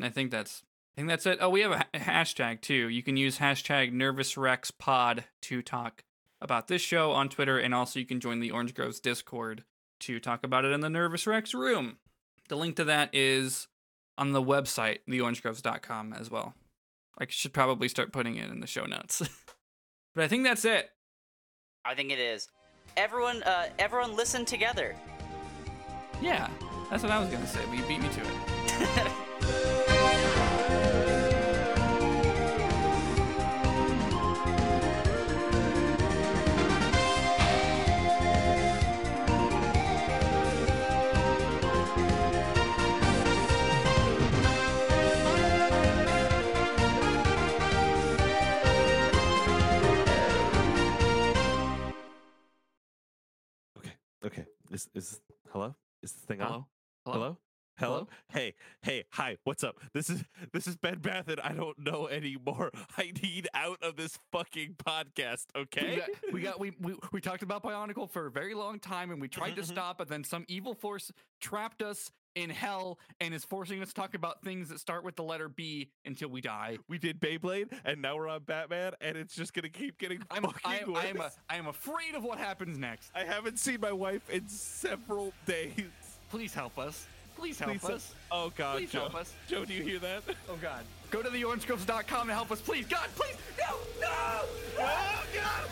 I think that's I think that's it. Oh, we have a hashtag too. You can use hashtag NervousRexPod to talk about this show on Twitter, and also you can join the Orange Groves Discord to talk about it in the Nervous Rex room. The link to that is on the website, theorangegroves.com as well. I should probably start putting it in the show notes. [LAUGHS] but I think that's it. I think it is. Everyone, uh, everyone, listen together. Yeah, that's what I was gonna say. But you beat me to it. [LAUGHS] Is is hello? Is this thing on? Hello? Hello? Hello? Hello? Hey, hey, hi, what's up? This is this is Ben Bath and I don't know anymore. [LAUGHS] I need out of this fucking podcast, We okay? got, we got we, we we talked about Bionicle for a very long time, and we tried to Mhm, mhm. stop, but then some evil force trapped us in hell and is forcing us to talk about things that start with the letter B until we die. We did Beyblade and now we're on Batman and it's just gonna keep getting I'm, I'm, I, am a, I am afraid of what happens next. I haven't seen my wife in several days. Please help us. Please help please uh, us. Oh God, please Joe. help us. Joe, do you hear that? Oh God. Go to theorangegroves.com and help us, please. God, please. No, no. Oh God.